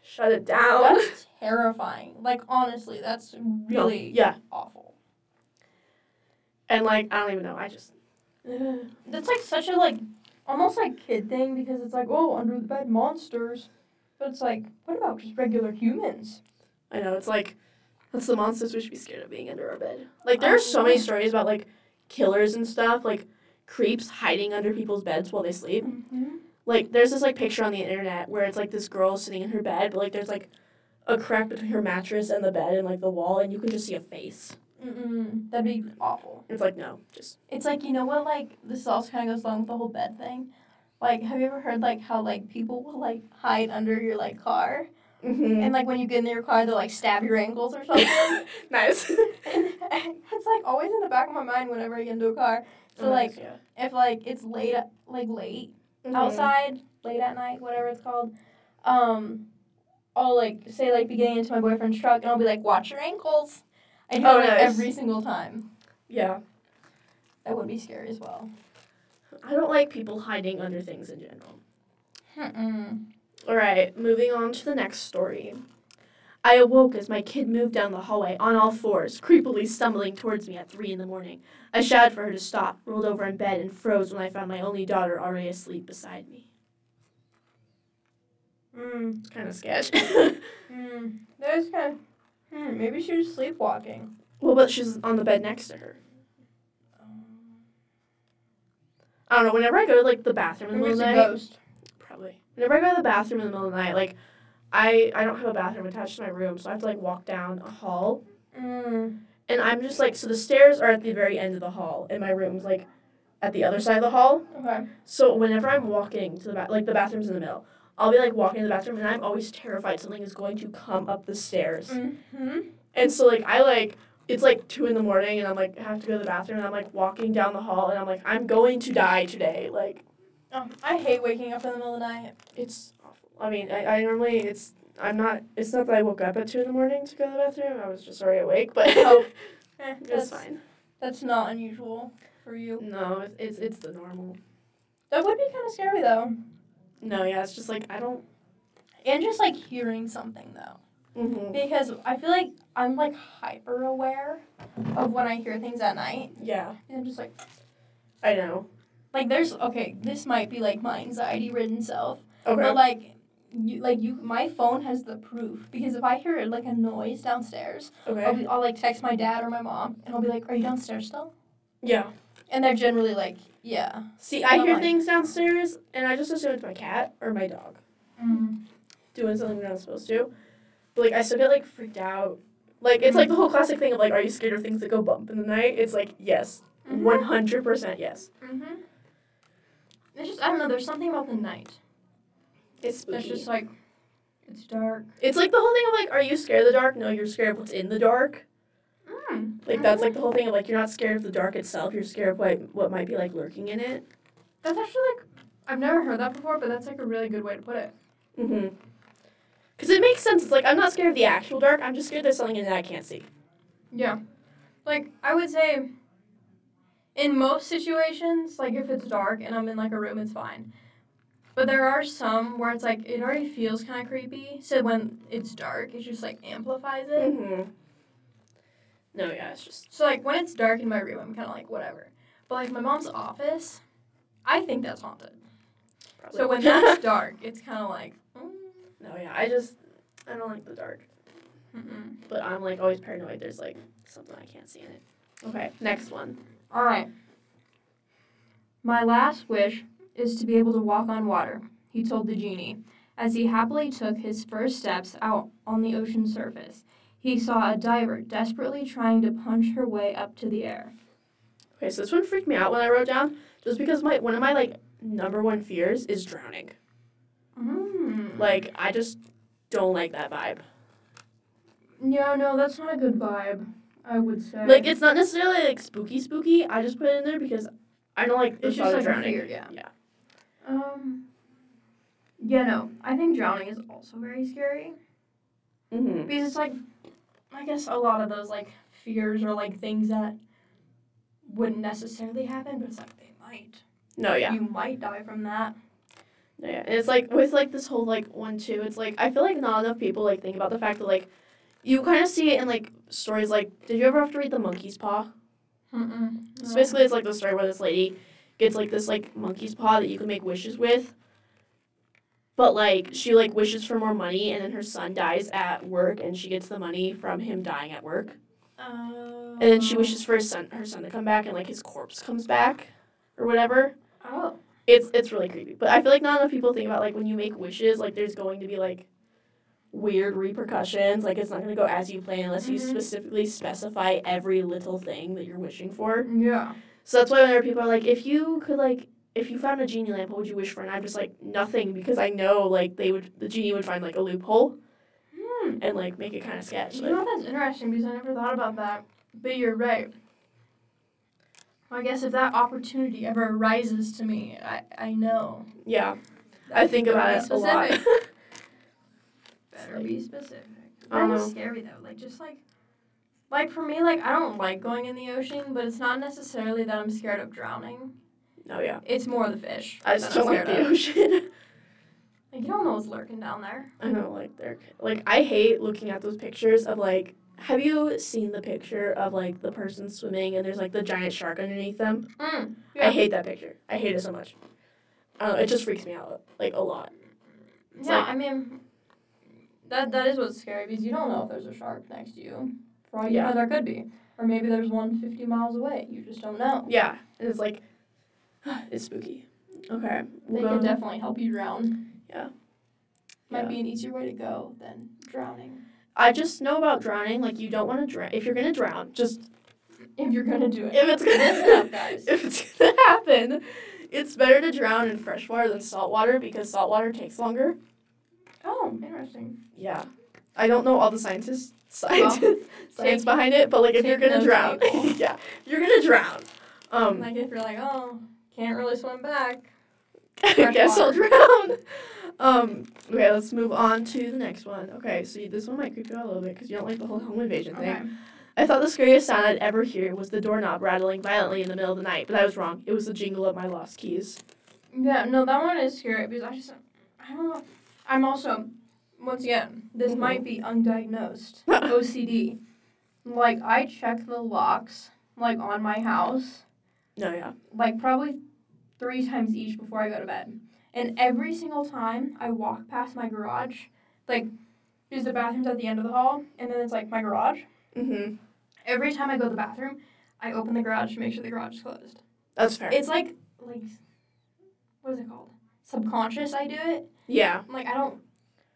[SPEAKER 3] shut it down.
[SPEAKER 4] That's [laughs] terrifying. Like honestly, that's
[SPEAKER 3] No,
[SPEAKER 4] really
[SPEAKER 3] yeah.
[SPEAKER 4] awful.
[SPEAKER 3] And like, I don't even know. I just. [sighs]
[SPEAKER 4] That's like such a like almost like kid thing because it's like oh under the bed monsters, but it's like what about just regular humans?
[SPEAKER 3] I know it's like, that's the monsters we should be scared of being under our bed. Like there are so many stories about like killers and stuff, like creeps hiding under people's beds while they sleep.
[SPEAKER 4] Mm-hmm.
[SPEAKER 3] Like there's this like picture on the internet where it's like this girl sitting in her bed, but like there's like a crack between her mattress and the bed and like the wall, and you can just see a face.
[SPEAKER 4] Mm-mm. That'd be awful.
[SPEAKER 3] It's like no, just
[SPEAKER 4] It's like you know what like this also kind of goes along with the whole bed thing. Like have you ever heard like how like people will like hide under your like car
[SPEAKER 3] mm-hmm.
[SPEAKER 4] and like when you get in your car they'll like stab your ankles or something. [laughs]
[SPEAKER 3] nice. [laughs]
[SPEAKER 4] and it's like always in the back of my mind whenever I get into a car. So like
[SPEAKER 3] yeah.
[SPEAKER 4] if like it's late like late
[SPEAKER 3] Mhm.
[SPEAKER 4] outside late at night, whatever it's called. Um, I'll like say like be getting into my boyfriend's truck, and I'll be like, "Watch your ankles." I do
[SPEAKER 3] Oh,
[SPEAKER 4] it like,
[SPEAKER 3] nice.
[SPEAKER 4] every single time.
[SPEAKER 3] Yeah.
[SPEAKER 4] That would be scary as well.
[SPEAKER 3] I don't like people hiding under things in general.
[SPEAKER 4] Mm-mm.
[SPEAKER 3] All right, moving on to the next story. I awoke as my kid moved down the hallway on all fours, creepily stumbling towards me at three in the morning. I shouted for her to stop, rolled over in bed, and froze when I found my only daughter already asleep beside me.
[SPEAKER 4] Mm.
[SPEAKER 3] It's kind of sketch. [laughs]
[SPEAKER 4] Mm. That's kind of. Hmm. Maybe she was sleepwalking.
[SPEAKER 3] well, but she's on the bed next to her. I don't know. Whenever I go to like the bathroom in the middle of the night,
[SPEAKER 4] ghost.
[SPEAKER 3] Probably. Whenever I go to the bathroom in the middle of the night, like I I don't have a bathroom attached to my room, so I have to like walk down a hall.
[SPEAKER 4] Mm.
[SPEAKER 3] And I'm just like so the stairs are at the very end of the hall and my room's like at the other side of the hall.
[SPEAKER 4] Okay.
[SPEAKER 3] So whenever I'm walking to the ba- like the bathroom's in the middle, I'll be like walking to the bathroom and I'm always terrified something is going to come up the stairs.
[SPEAKER 4] Mm-hmm.
[SPEAKER 3] And so like I like it's like two in the morning and I'm like I have to go to the bathroom and I'm like walking down the hall and I'm like I'm going to die today. Like
[SPEAKER 4] Oh, I hate waking up in the middle of the night.
[SPEAKER 3] it's. I mean I, I normally it's I'm not it's not that I woke up at two in the morning to go to the bathroom. I was just already awake, but
[SPEAKER 4] Oh, [laughs] Eh,
[SPEAKER 3] it's
[SPEAKER 4] that's,
[SPEAKER 3] fine.
[SPEAKER 4] That's not unusual for you.
[SPEAKER 3] No, it's, it's it's the normal.
[SPEAKER 4] That would be kind of scary though.
[SPEAKER 3] No, yeah, it's just like I don't.
[SPEAKER 4] And just like hearing something though.
[SPEAKER 3] Mm-hmm.
[SPEAKER 4] Because I feel like I'm like hyper aware of when I hear things at night.
[SPEAKER 3] Yeah,
[SPEAKER 4] And I'm just like,
[SPEAKER 3] I know.
[SPEAKER 4] like there's okay, this might be like my anxiety ridden self.
[SPEAKER 3] Okay.
[SPEAKER 4] But like you like you my phone has the proof because if I hear like a noise downstairs, I'll,
[SPEAKER 3] okay.
[SPEAKER 4] be, I'll like text my dad or my mom and I'll be like, Are you downstairs still?
[SPEAKER 3] Yeah.
[SPEAKER 4] And they're generally like, Yeah.
[SPEAKER 3] See, I
[SPEAKER 4] I'm
[SPEAKER 3] hear
[SPEAKER 4] like-
[SPEAKER 3] things downstairs, and I just assume it's my cat or my dog
[SPEAKER 4] Mm.
[SPEAKER 3] doing something they're not supposed to. But like, I still get like freaked out. Like, it's like the whole classic thing of like, are you scared of things that go bump in the night? It's like, yes, one hundred percent yes.
[SPEAKER 4] Mm-hmm. It's just I don't know. There's something about the night.
[SPEAKER 3] It's spooky.
[SPEAKER 4] just like it's dark.
[SPEAKER 3] it's like the whole thing of like, are you scared of the dark? No, you're scared of what's in the dark.
[SPEAKER 4] Mm.
[SPEAKER 3] Like that's like the whole thing of like, you're not scared of the dark itself. You're scared of what what might be like lurking in it.
[SPEAKER 4] That's actually like I've never heard that before, but that's like a really good way to put it.
[SPEAKER 3] Mm-hmm. Because it makes sense. It's like I'm not scared of the actual dark. I'm just scared there's something in it I can't see.
[SPEAKER 4] Yeah. Like I would say in most situations, like if it's dark and I'm in like a room, it's fine. But there are some where it's like it already feels kind of creepy. So when it's dark, it just like amplifies it.
[SPEAKER 3] Mm-hmm. No, yeah, it's just
[SPEAKER 4] So like when it's dark in my room, I'm kind of like whatever. But like my mom's office, I think that's haunted.
[SPEAKER 3] probably.
[SPEAKER 4] So when that's [laughs] dark, it's kind of like. Mm,
[SPEAKER 3] no, yeah, I just I don't like the dark.
[SPEAKER 4] mm-mm.
[SPEAKER 3] But I'm like always paranoid. There's like something I can't see in it. Okay, next one.
[SPEAKER 4] All right. My last wish is to be able to walk on water, he told the genie, as he happily took his first steps out on the ocean surface. He saw a diver desperately trying to punch her way up to the air.
[SPEAKER 3] Okay, so this one freaked me out when I wrote down, just because my one of my like number one fears is drowning.
[SPEAKER 4] Mm.
[SPEAKER 3] Like I just don't like that vibe.
[SPEAKER 4] yeah, no, that's not a good vibe. I would say.
[SPEAKER 3] Like it's not necessarily like spooky spooky. I just put it in there because I don't like the
[SPEAKER 4] It's
[SPEAKER 3] thought
[SPEAKER 4] just
[SPEAKER 3] of
[SPEAKER 4] like
[SPEAKER 3] drowning.
[SPEAKER 4] fear, yeah.
[SPEAKER 3] Yeah.
[SPEAKER 4] Um. Yeah, no. I think drowning is also very scary
[SPEAKER 3] Mm-hmm.
[SPEAKER 4] because it's like, I guess a lot of those like fears are like things that wouldn't necessarily happen, but it's like they might.
[SPEAKER 3] No, yeah.
[SPEAKER 4] You might die from that.
[SPEAKER 3] No, yeah. And it's like with like this whole like one two, it's like I feel like not enough people like think about the fact that like you kind of see it in like stories like did you ever have to read the monkey's paw?
[SPEAKER 4] Mm-mm.
[SPEAKER 3] So basically it's like the story where this lady gets like this like monkey's paw that you can make wishes with. But like she like wishes for more money and then her son dies at work and she gets the money from him dying at work.
[SPEAKER 4] Oh.
[SPEAKER 3] And then she wishes for his son her son to come back and like his corpse comes back or whatever.
[SPEAKER 4] Oh.
[SPEAKER 3] It's it's really creepy. But I feel like not enough people think about like when you make wishes, like there's going to be like weird repercussions. Like it's not gonna go as you plan unless you
[SPEAKER 4] Mhm.
[SPEAKER 3] specifically specify every little thing that you're wishing for.
[SPEAKER 4] Yeah.
[SPEAKER 3] So that's why whenever people are like, if you could like if you found a genie lamp, what would you wish for? And I'm just like nothing because I know like they would the genie would find like a loophole
[SPEAKER 4] Hmm.
[SPEAKER 3] and like make it kind of sketch.
[SPEAKER 4] You
[SPEAKER 3] Like,
[SPEAKER 4] know that's interesting because I never thought about that. But you're right. I guess if that opportunity ever arises to me, I, I know.
[SPEAKER 3] yeah, I think
[SPEAKER 4] Better
[SPEAKER 3] about it a lot. [laughs]
[SPEAKER 4] Better be specific.
[SPEAKER 3] I
[SPEAKER 4] That is
[SPEAKER 3] know.
[SPEAKER 4] scary though. Like just like like for me, like I don't like going in the ocean, but it's not necessarily that I'm scared of drowning.
[SPEAKER 3] Oh yeah,
[SPEAKER 4] It's more the fish.
[SPEAKER 3] I just don't like the
[SPEAKER 4] of.
[SPEAKER 3] ocean. [laughs]
[SPEAKER 4] Like you don't know what's lurking down there.
[SPEAKER 3] I know, like they're like I hate looking at those pictures of like. Have you seen the picture of like the person swimming and there's like the giant shark underneath them?
[SPEAKER 4] Mm.
[SPEAKER 3] I hate that picture. I hate it so much. I it just freaks me out like a lot. It's
[SPEAKER 4] yeah,
[SPEAKER 3] like-
[SPEAKER 4] I mean, that that is what's scary because you don't know if there's a shark next to you. For all you
[SPEAKER 3] Yeah.
[SPEAKER 4] know, there could be, or maybe there's one 50 miles away. You just don't know.
[SPEAKER 3] Yeah, and it's like [sighs] it's spooky. Okay,
[SPEAKER 4] They
[SPEAKER 3] we'll go-
[SPEAKER 4] definitely help you drown.
[SPEAKER 3] Yeah.
[SPEAKER 4] Might
[SPEAKER 3] Yeah.
[SPEAKER 4] be an easier way to go than drowning.
[SPEAKER 3] I just know about drowning. Like you don't want to drown. If you're gonna drown, just
[SPEAKER 4] If you're gonna do it.
[SPEAKER 3] if it's
[SPEAKER 4] up, [laughs] guys.
[SPEAKER 3] if it's gonna happen, it's better to drown in fresh water than salt water because salt water takes longer.
[SPEAKER 4] Oh, interesting.
[SPEAKER 3] Yeah, I don't know all the scientists
[SPEAKER 4] Well,
[SPEAKER 3] science science
[SPEAKER 4] take-
[SPEAKER 3] behind it, but like if you're gonna drown, [laughs] yeah, you're gonna drown. Um,
[SPEAKER 4] Like if you're like, oh, can't really swim back. [laughs]
[SPEAKER 3] I guess I'll drown. Um, okay, let's move on to the next one. Okay, so this one might creep you out a little bit because you don't like the whole home invasion thing.
[SPEAKER 4] Okay.
[SPEAKER 3] I thought the scariest sound I'd ever hear was the doorknob rattling violently in the middle of the night, but I was wrong. It was the jingle of my lost keys.
[SPEAKER 4] Yeah, no, that one is scary because I just, I don't know. I'm also, once again, this
[SPEAKER 3] Mhm.
[SPEAKER 4] might be undiagnosed [laughs] OCD. Like I check the locks like on my house
[SPEAKER 3] No, yeah.
[SPEAKER 4] like probably three times each before I go to bed. And every single time I walk past my garage, like, because the bathroom's at the end of the hall, and then it's like my garage.
[SPEAKER 3] Mm-hmm.
[SPEAKER 4] Every time I go to the bathroom, I open the garage to make sure the garage is closed.
[SPEAKER 3] That's fair.
[SPEAKER 4] It's like, like, what is it called? Subconscious. I do it.
[SPEAKER 3] yeah.
[SPEAKER 4] I'm like I don't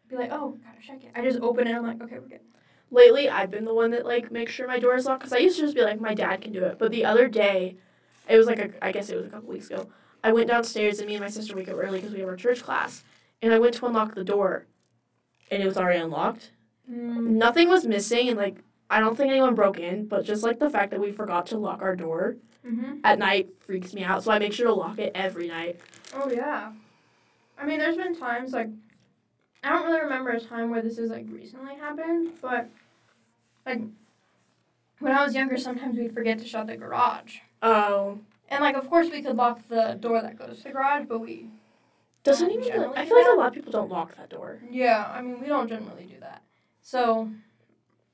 [SPEAKER 4] be like, oh, gotta check it. I just open it. I'm like, okay, we're good.
[SPEAKER 3] Lately, I've been the one that like makes sure my door is locked because I used to just be like, my dad can do it. But the other day, it was like a, I guess it was a couple weeks ago. I went downstairs and me and my sister wake up early because we have our church class, and I went to unlock the door, and it was already unlocked.
[SPEAKER 4] Mm,
[SPEAKER 3] Nothing was missing, and like I don't think anyone broke in, but just like the fact that we forgot to lock our door
[SPEAKER 4] mm-hmm.
[SPEAKER 3] at night freaks me out. So I make sure to lock it every night.
[SPEAKER 4] Oh yeah. I mean, there's been times like I don't really remember a time where this has like recently happened, but like when I was younger, sometimes we'd forget to shut the garage,
[SPEAKER 3] Oh,
[SPEAKER 4] and like of course we could lock the door that goes to the garage, but we
[SPEAKER 3] Doesn't even.
[SPEAKER 4] generally
[SPEAKER 3] I feel like
[SPEAKER 4] that.
[SPEAKER 3] a lot of people don't lock that door.
[SPEAKER 4] Yeah, I mean we don't generally do that. So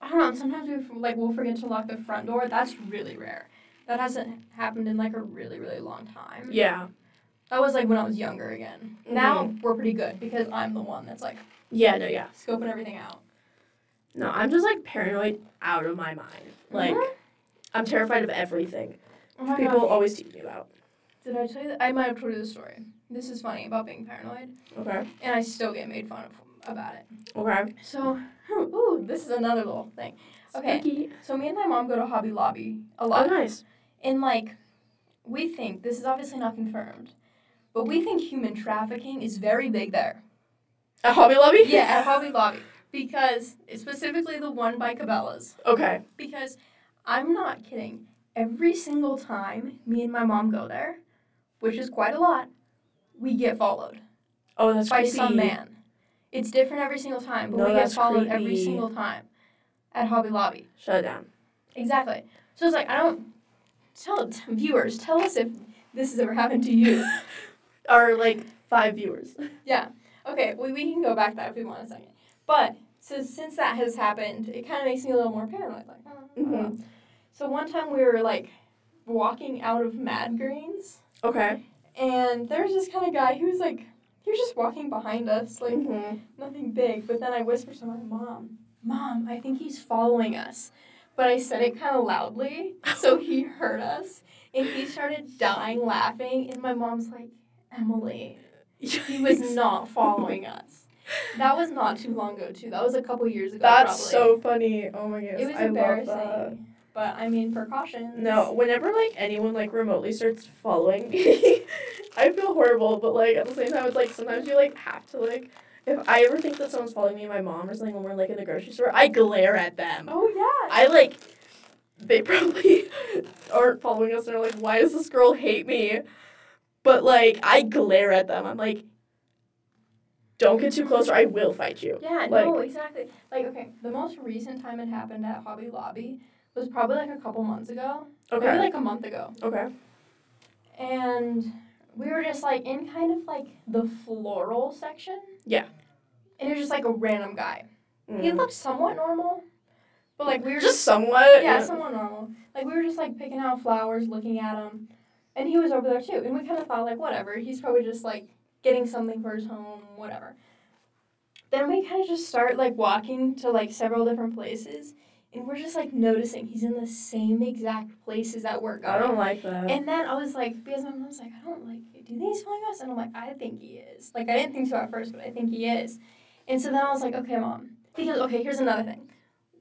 [SPEAKER 4] I don't know. Sometimes we like we'll forget to lock the front door. That's really rare. That hasn't happened in like a really really long time.
[SPEAKER 3] Yeah.
[SPEAKER 4] That was like when I was younger again. Now we're pretty good because I'm the one that's like
[SPEAKER 3] Yeah. No. Yeah.
[SPEAKER 4] scoping everything out.
[SPEAKER 3] No, I'm just like paranoid out of my mind. Like,
[SPEAKER 4] Mhm.
[SPEAKER 3] I'm terrified of everything.
[SPEAKER 4] Oh
[SPEAKER 3] People always tease me about.
[SPEAKER 4] Did I tell you that? I might have told you the story. This is funny about being paranoid,
[SPEAKER 3] Okay.
[SPEAKER 4] and I still get made fun of about it.
[SPEAKER 3] Okay.
[SPEAKER 4] So, [laughs] ooh, this is another little thing. Okay.
[SPEAKER 3] Spooky.
[SPEAKER 4] So me and my mom go to Hobby Lobby a lot.
[SPEAKER 3] Oh, nice.
[SPEAKER 4] And like, we think this is obviously not confirmed, but we think human trafficking is very big there.
[SPEAKER 3] At Hobby Lobby.
[SPEAKER 4] Yeah, at Hobby Lobby because specifically the one by Cabela's.
[SPEAKER 3] Okay.
[SPEAKER 4] Because I'm not kidding. Every single time me and my mom go there, which is quite a lot, we get followed
[SPEAKER 3] Oh, that's
[SPEAKER 4] by
[SPEAKER 3] creepy.
[SPEAKER 4] some man. It's different every single time, but
[SPEAKER 3] No,
[SPEAKER 4] we get followed every single time at Hobby Lobby.
[SPEAKER 3] Shut it down.
[SPEAKER 4] Exactly. So it's like I don't tell t- viewers. Tell us if this has ever happened to you. [laughs]
[SPEAKER 3] Our like five viewers. [laughs] Yeah.
[SPEAKER 4] Okay, we, we can go back to that if we want a second. But so since that has happened, it kind of makes me a little more paranoid. Like, oh.
[SPEAKER 3] Mhm.
[SPEAKER 4] so one time we were like walking out of Mad Greens,
[SPEAKER 3] Okay.
[SPEAKER 4] and there's this kind of guy who's like, he was just walking behind us, like
[SPEAKER 3] Mm-hmm.
[SPEAKER 4] nothing big. But then I whispered to my mom, "Mom, I think he's following us." But I said it kind of loudly, so he [laughs] heard us, and he started dying laughing. And my mom's like, "Emily, he was [laughs] not following us." That was not too long ago, too. That was a couple years ago.
[SPEAKER 3] That's
[SPEAKER 4] probably.
[SPEAKER 3] so funny. Oh my goodness.
[SPEAKER 4] It was
[SPEAKER 3] I
[SPEAKER 4] embarrassing. But I mean, precautions.
[SPEAKER 3] No, whenever like anyone like remotely starts following me, [laughs] I feel horrible. But like at the same time, it's like sometimes you like have to like. If I ever think that someone's following me, my mom or something, when we're like in the grocery store, I glare at them.
[SPEAKER 4] Oh yeah.
[SPEAKER 3] I like. They [laughs] probably aren't following us and are like, why does this girl hate me? But like, I glare at them. I'm like, don't get too close or I will fight you.
[SPEAKER 4] Yeah,
[SPEAKER 3] Like-
[SPEAKER 4] no, exactly. Like, okay, the most recent time it happened at Hobby Lobby was probably like a couple months ago.
[SPEAKER 3] Okay.
[SPEAKER 4] Maybe like a month ago.
[SPEAKER 3] okay.
[SPEAKER 4] And we were just like in kind of like the floral section.
[SPEAKER 3] Yeah.
[SPEAKER 4] And it was just like a random guy. He
[SPEAKER 3] Mm.
[SPEAKER 4] looked somewhat normal. But like we were
[SPEAKER 3] Just somewhat.
[SPEAKER 4] yeah, somewhat normal. Like we were just like picking out flowers, looking at him, and he was over there too. And we kind of thought like whatever, he's probably just like getting something for his home, whatever. Then we kind of just start like walking to like several different places, and we're just like noticing he's in the same exact places that we're going.
[SPEAKER 3] I don't like that.
[SPEAKER 4] And then I was like, because my mom's like, I don't like, it. do you think he's following us? And I'm like, I think he is. Like, I didn't think so at first, but I think he is. And so then I was like, okay, mom. Because, okay, here's another thing.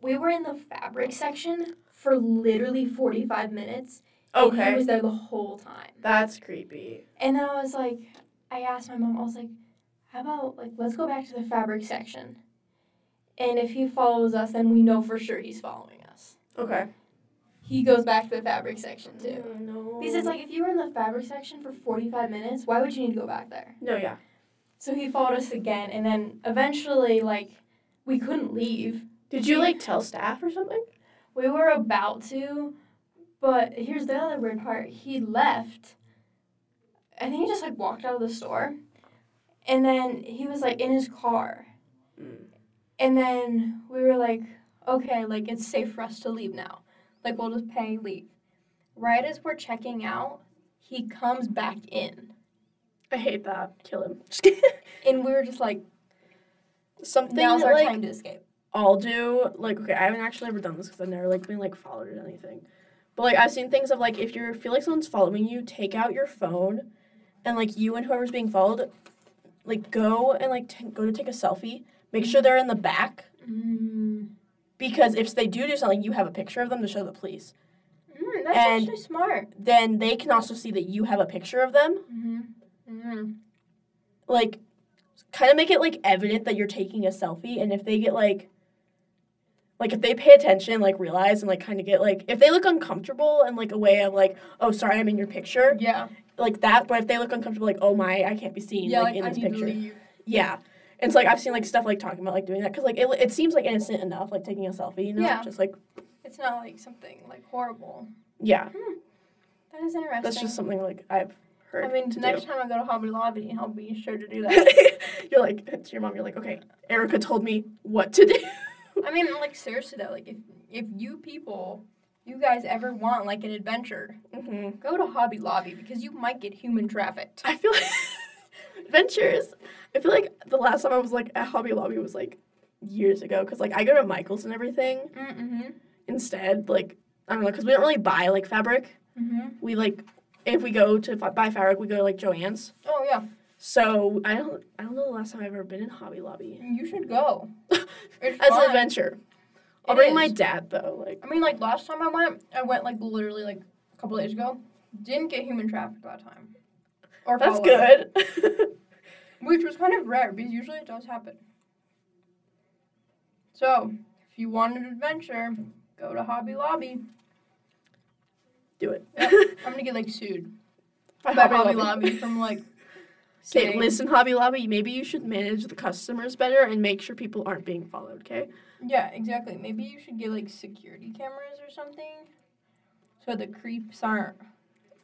[SPEAKER 4] We were in the fabric section for literally 45 minutes. Oh, and he was there the whole time.
[SPEAKER 3] That's creepy.
[SPEAKER 4] And then I was like, I asked my mom, I was like, how about, like, let's go back to the fabric section. And if he follows us, then we know for sure he's following us.
[SPEAKER 3] Okay.
[SPEAKER 4] He goes back to the fabric section too.
[SPEAKER 3] Oh, no.
[SPEAKER 4] Because it's like if you were in the fabric section for 45 minutes, why would you need to go back there?
[SPEAKER 3] No, yeah.
[SPEAKER 4] So he followed us again, and then eventually, like, we couldn't leave.
[SPEAKER 3] Did you like tell staff or something?
[SPEAKER 4] We were about to, but here's the other weird part. He left. I think he just like walked out of the store, and then he was like in his car,
[SPEAKER 3] Mm.
[SPEAKER 4] and then we were like, okay, like it's safe for us to leave now. Like we'll just pay leave. Right as we're checking out, he comes back in,
[SPEAKER 3] I hate that. Kill him. [laughs]
[SPEAKER 4] And we were just like,
[SPEAKER 3] Something
[SPEAKER 4] now's our
[SPEAKER 3] like
[SPEAKER 4] time to escape.
[SPEAKER 3] I'll do like okay. I haven't actually ever done this because I've never like been like followed or anything. But like I've seen things of like if you feel like someone's following you, take out your phone, and like you and whoever's being followed, like go and like t- go to take a selfie. Make sure they're in the back
[SPEAKER 4] Mm.
[SPEAKER 3] because if they do do something, you have a picture of them to show the police.
[SPEAKER 4] Mm, that's
[SPEAKER 3] And-
[SPEAKER 4] actually smart.
[SPEAKER 3] Then they can also see that you have a picture of them.
[SPEAKER 4] Mm-hmm. Mm-hmm.
[SPEAKER 3] Like, kind of make it like evident that you're taking a selfie. And if they get like, like if they pay attention, like realize and like kind of get like if they look uncomfortable and like a way of like, oh sorry, I'm in your picture,
[SPEAKER 4] Yeah.
[SPEAKER 3] like that. But if they look uncomfortable, like oh my, I can't be seen
[SPEAKER 4] Yeah,
[SPEAKER 3] like,
[SPEAKER 4] like,
[SPEAKER 3] in
[SPEAKER 4] I
[SPEAKER 3] this picture. Yeah. And so like I've seen like stuff like talking about like doing that because like it, it seems like innocent enough like taking a selfie you know
[SPEAKER 4] Yeah.
[SPEAKER 3] just like
[SPEAKER 4] It's not like something like horrible.
[SPEAKER 3] yeah hmm.
[SPEAKER 4] That is interesting.
[SPEAKER 3] that's just something like I've her
[SPEAKER 4] I mean, next
[SPEAKER 3] do.
[SPEAKER 4] time I go to Hobby Lobby, I'll be sure to do that. [laughs]
[SPEAKER 3] you're like to your mom. You're like, okay, Erica told me what to do.
[SPEAKER 4] I mean, like seriously though, like if if you people, you guys ever want like an adventure,
[SPEAKER 3] hmm
[SPEAKER 4] go to Hobby Lobby because you might get human trafficked.
[SPEAKER 3] I feel like [laughs] adventures. I feel like the last time I was like at Hobby Lobby was like years ago because like I go to Michaels and everything
[SPEAKER 4] Mm-hmm.
[SPEAKER 3] instead. Like I don't know because we don't really buy like fabric.
[SPEAKER 4] Mm-hmm.
[SPEAKER 3] We like if we go to fi- buy fabric, we go to like Joann's.
[SPEAKER 4] Oh yeah,
[SPEAKER 3] So I don't I don't know the last time I've ever been in Hobby Lobby
[SPEAKER 4] you should go. [laughs] It's
[SPEAKER 3] as an adventure. I'll
[SPEAKER 4] It
[SPEAKER 3] bring my
[SPEAKER 4] is.
[SPEAKER 3] dad though. Like
[SPEAKER 4] I mean, like last time I went, I went like literally like a couple days ago. Didn't get human trafficked that time. Or
[SPEAKER 3] that's
[SPEAKER 4] followed.
[SPEAKER 3] good. [laughs] [laughs]
[SPEAKER 4] Which was kind of rare because usually it does happen. So, if you want an adventure, go to Hobby Lobby.
[SPEAKER 3] Do it.
[SPEAKER 4] Yep. [laughs] I'm gonna get like sued
[SPEAKER 3] by
[SPEAKER 4] Hobby Lobby from like.
[SPEAKER 3] Okay, listen, Hobby Lobby. Maybe you should manage the customers better and make sure people aren't being followed. Okay.
[SPEAKER 4] Yeah, exactly. Maybe you should get like security cameras or something, so the creeps aren't.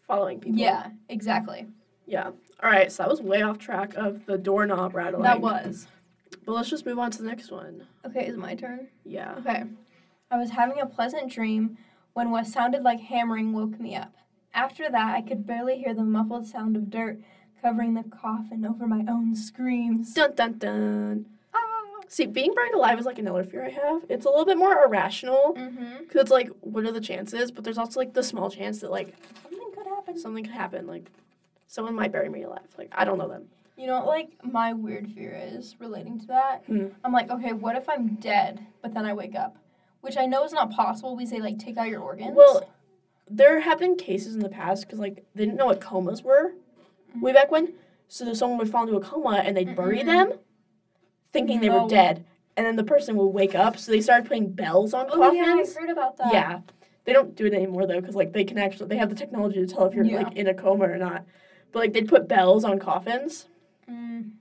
[SPEAKER 3] Following people.
[SPEAKER 4] Yeah, exactly.
[SPEAKER 3] Yeah. All right. So that was way off track of the doorknob rattling.
[SPEAKER 4] That was.
[SPEAKER 3] But let's just move on to the next one.
[SPEAKER 4] Okay, is it my turn?
[SPEAKER 3] Yeah.
[SPEAKER 4] Okay. I was having a pleasant dream when what sounded like hammering woke me up. After that, I could barely hear the muffled sound of dirt covering the coffin over my own screams.
[SPEAKER 3] Dun dun dun. See, being buried alive is like another fear I have. It's a little bit more irrational
[SPEAKER 4] Mm-hmm.
[SPEAKER 3] because it's like, what are the chances? But there's also like the small chance that like
[SPEAKER 4] Something could happen.
[SPEAKER 3] something could happen. Like someone might bury me alive. Like I don't know them.
[SPEAKER 4] You know, what, like my weird fear is relating to that.
[SPEAKER 3] Hmm.
[SPEAKER 4] I'm like, okay, what if I'm dead, but then I wake up? Which I know is not possible. We say like take out your organs.
[SPEAKER 3] Well, there have been cases in the past because like they didn't know what comas were way back when. So someone would fall into a coma and they'd bury them, thinking they
[SPEAKER 4] No.
[SPEAKER 3] were dead, and then the person would wake up. So they started putting bells on
[SPEAKER 4] oh yeah, I
[SPEAKER 3] coffins.
[SPEAKER 4] heard about that.
[SPEAKER 3] Yeah. They don't do it anymore though, because like they can actually they have the technology to tell if you're
[SPEAKER 4] Yeah.
[SPEAKER 3] like in a coma or not. But like they'd put bells on coffins
[SPEAKER 4] Mm.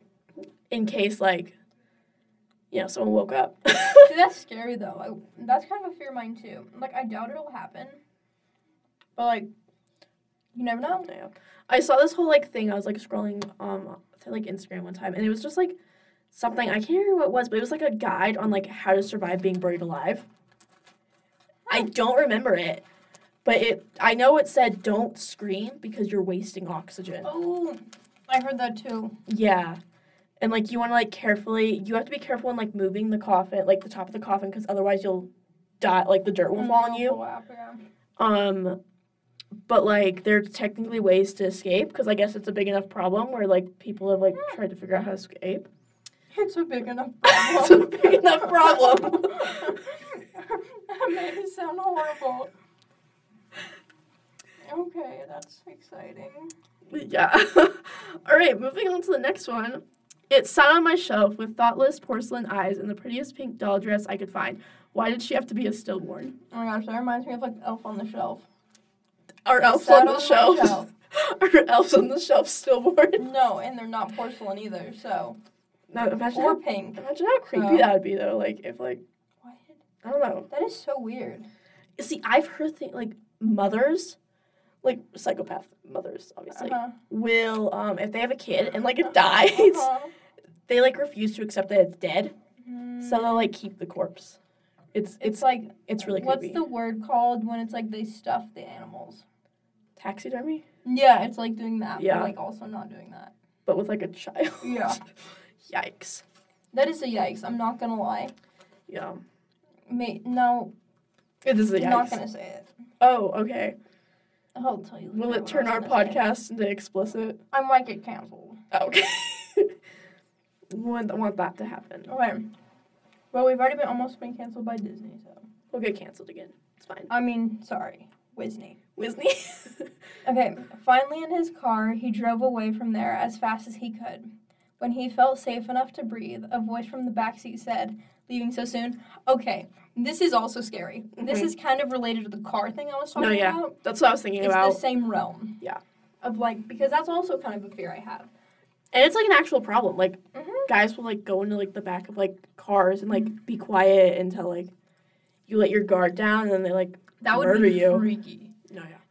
[SPEAKER 3] in case like you know someone woke up.
[SPEAKER 4] See, [laughs] that's scary though. I, that's kind of a fear of mine too. Like I doubt it'll happen, but like, you never know.
[SPEAKER 3] yeah. I saw this whole like thing. I was like scrolling um through like Instagram one time, and it was just like something I can't remember what it was, but it was like a guide on like how to survive being buried alive. I don't remember it, but it. I know it said don't scream because you're wasting oxygen.
[SPEAKER 4] Oh, I heard that too.
[SPEAKER 3] Yeah. And like you want to like carefully, you have to be careful in like moving the coffin, like the top of the coffin, because otherwise you'll die. Like the dirt will fall on you.
[SPEAKER 4] Oh, yeah.
[SPEAKER 3] Um, but like there's technically ways to escape, because I guess it's a big enough problem where like people have like tried to figure out how to escape.
[SPEAKER 4] It's a big enough problem. [laughs]
[SPEAKER 3] it's a big enough problem.
[SPEAKER 4] that [laughs] made it sound horrible. Okay, that's exciting.
[SPEAKER 3] yeah. [laughs] All right, moving on to the next one. It sat on my shelf with thoughtless porcelain eyes and the prettiest pink doll dress I could find. Why did she have to be a stillborn?
[SPEAKER 4] Oh my gosh, that reminds me of like Elf on the Shelf. [laughs]
[SPEAKER 3] Are elves on the shelf?
[SPEAKER 4] shelf.
[SPEAKER 3] Are elves on the shelf stillborn?
[SPEAKER 4] No, and they're not porcelain either. So
[SPEAKER 3] No, imagine
[SPEAKER 4] or
[SPEAKER 3] how,
[SPEAKER 4] pink.
[SPEAKER 3] imagine how creepy
[SPEAKER 4] So-
[SPEAKER 3] that would be though. Like if like
[SPEAKER 4] What?
[SPEAKER 3] I don't know.
[SPEAKER 4] That is so weird.
[SPEAKER 3] See, I've heard things like mothers, like psychopath mothers, obviously,
[SPEAKER 4] Uh-huh.
[SPEAKER 3] will um if they have a kid and like it dies,
[SPEAKER 4] Uh-huh. [laughs]
[SPEAKER 3] they like refuse to accept that it's dead, so
[SPEAKER 4] Mm,
[SPEAKER 3] they'll like keep the corpse. It's
[SPEAKER 4] it's
[SPEAKER 3] it's
[SPEAKER 4] like
[SPEAKER 3] it's really
[SPEAKER 4] what's
[SPEAKER 3] creepy.
[SPEAKER 4] the word called when it's like they stuff the animals?
[SPEAKER 3] Taxidermy,
[SPEAKER 4] Yeah, it's like doing that,
[SPEAKER 3] Yeah.
[SPEAKER 4] but like also not doing that.
[SPEAKER 3] but with like a child.
[SPEAKER 4] Yeah. [laughs]
[SPEAKER 3] Yikes.
[SPEAKER 4] That is a yikes. I'm not gonna lie.
[SPEAKER 3] Yeah.
[SPEAKER 4] Mate, no,
[SPEAKER 3] It is a
[SPEAKER 4] I'm
[SPEAKER 3] yikes.
[SPEAKER 4] not gonna say it.
[SPEAKER 3] Oh, okay.
[SPEAKER 4] I'll tell you.
[SPEAKER 3] Will it turn our
[SPEAKER 4] was gonna say.
[SPEAKER 3] podcast into explicit?
[SPEAKER 4] I might get canceled.
[SPEAKER 3] Oh, okay. [laughs] Wouldn't want that to happen.
[SPEAKER 4] Okay. Well, we've already been almost been canceled by Disney, so
[SPEAKER 3] We'll get canceled again. It's fine.
[SPEAKER 4] I mean, sorry, Disney.
[SPEAKER 3] Disney. [laughs]
[SPEAKER 4] Okay, finally in his car, he drove away from there as fast as he could. When he felt safe enough to breathe, a voice from the backseat said, Leaving so soon? Okay, this is also scary. This
[SPEAKER 3] Mhm.
[SPEAKER 4] is kind of related to the car thing I was talking
[SPEAKER 3] no, yeah.
[SPEAKER 4] about.
[SPEAKER 3] That's what I was thinking
[SPEAKER 4] It's
[SPEAKER 3] about.
[SPEAKER 4] the same realm.
[SPEAKER 3] Yeah.
[SPEAKER 4] Of like, because that's also kind of a fear I have.
[SPEAKER 3] And it's like an actual problem. Like
[SPEAKER 4] Mm-hmm.
[SPEAKER 3] guys will like go into like the back of like cars and like be quiet until like you let your guard down and then they like
[SPEAKER 4] That would
[SPEAKER 3] Murder
[SPEAKER 4] be
[SPEAKER 3] you.
[SPEAKER 4] freaky.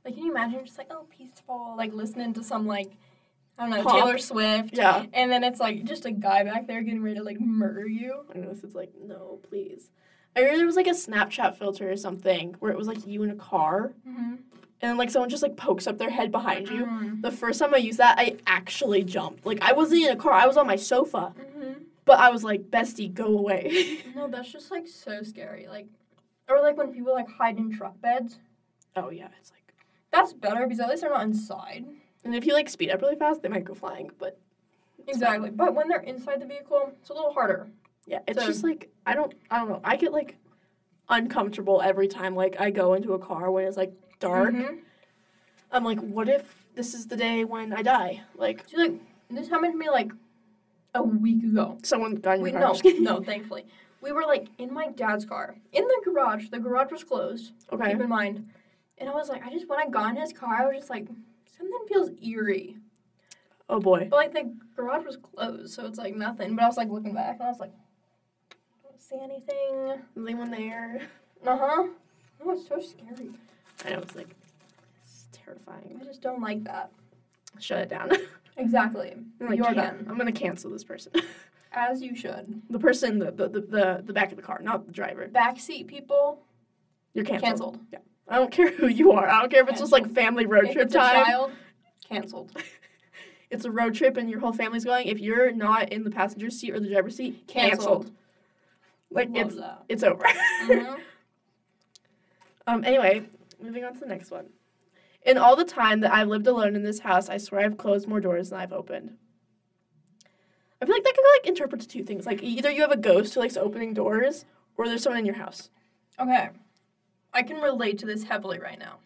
[SPEAKER 4] Like, can you imagine just like, oh, peaceful, like listening to some like I don't know,
[SPEAKER 3] Pop.
[SPEAKER 4] Taylor Swift.
[SPEAKER 3] Yeah.
[SPEAKER 4] And then it's like just a guy back there getting ready to like murder you.
[SPEAKER 3] I know this is like, no, please. I remember there was like a Snapchat filter or something where it was like you in a car
[SPEAKER 4] Mm-hmm.
[SPEAKER 3] and then like someone just like pokes up their head behind you. The first time I used that, I actually jumped. Like I wasn't in a car, I was on my sofa.
[SPEAKER 4] Mm-hmm.
[SPEAKER 3] But I was like, bestie, go away. [laughs]
[SPEAKER 4] No, that's just like so scary. Like, or like when people like hide in truck beds.
[SPEAKER 3] oh yeah, it's like
[SPEAKER 4] That's better because at least they're not inside.
[SPEAKER 3] and if you like speed up really fast, they might go flying. But it's fine.
[SPEAKER 4] Exactly. But when they're inside the vehicle, it's a little harder.
[SPEAKER 3] Yeah, it's
[SPEAKER 4] So-
[SPEAKER 3] just like I don't I don't know. I get like uncomfortable every time like I go into a car when it's like dark.
[SPEAKER 4] Mhm.
[SPEAKER 3] I'm like, what if this is the day when I die? Like
[SPEAKER 4] See, like this happened to me like a week ago.
[SPEAKER 3] someone got in your
[SPEAKER 4] no,
[SPEAKER 3] car. Just kidding.
[SPEAKER 4] no, thankfully. We were like in my dad's car in the garage. The garage was closed.
[SPEAKER 3] Okay.
[SPEAKER 4] Keep in mind. And I was like, I just when I got in his car, I was just like, something feels eerie.
[SPEAKER 3] Oh boy.
[SPEAKER 4] But like the garage was closed, so it's like nothing. But I was like looking back, and I was like, I don't see anything.
[SPEAKER 3] Is anyone there?
[SPEAKER 4] Uh huh. Oh, it's so scary.
[SPEAKER 3] I know it's like it's terrifying.
[SPEAKER 4] I just don't like that.
[SPEAKER 3] Shut it down. [laughs]
[SPEAKER 4] Exactly.
[SPEAKER 3] Like,
[SPEAKER 4] You're done.
[SPEAKER 3] I'm gonna cancel this person. [laughs]
[SPEAKER 4] As you should.
[SPEAKER 3] the person the, the, the, the, back of the car, not the driver.
[SPEAKER 4] Backseat people
[SPEAKER 3] You're canceled.
[SPEAKER 4] canceled.
[SPEAKER 3] I don't care who you are. I don't care if it's just like family road
[SPEAKER 4] if
[SPEAKER 3] trip time.
[SPEAKER 4] a child, canceled. [laughs]
[SPEAKER 3] It's a road trip and your whole family's going. If you're not in the passenger seat or the driver's seat, canceled.
[SPEAKER 4] Canceled.
[SPEAKER 3] Like
[SPEAKER 4] Love
[SPEAKER 3] it's
[SPEAKER 4] that.
[SPEAKER 3] it's over.
[SPEAKER 4] Mhm. [laughs]
[SPEAKER 3] um. Anyway, moving on to the next one. In all the time that I've lived alone in this house, I swear I've closed more doors than I've opened. I feel like that could like interpret to two things. Like either you have a ghost who likes opening doors, or there's someone in your house.
[SPEAKER 4] Okay. I can relate to this heavily right now.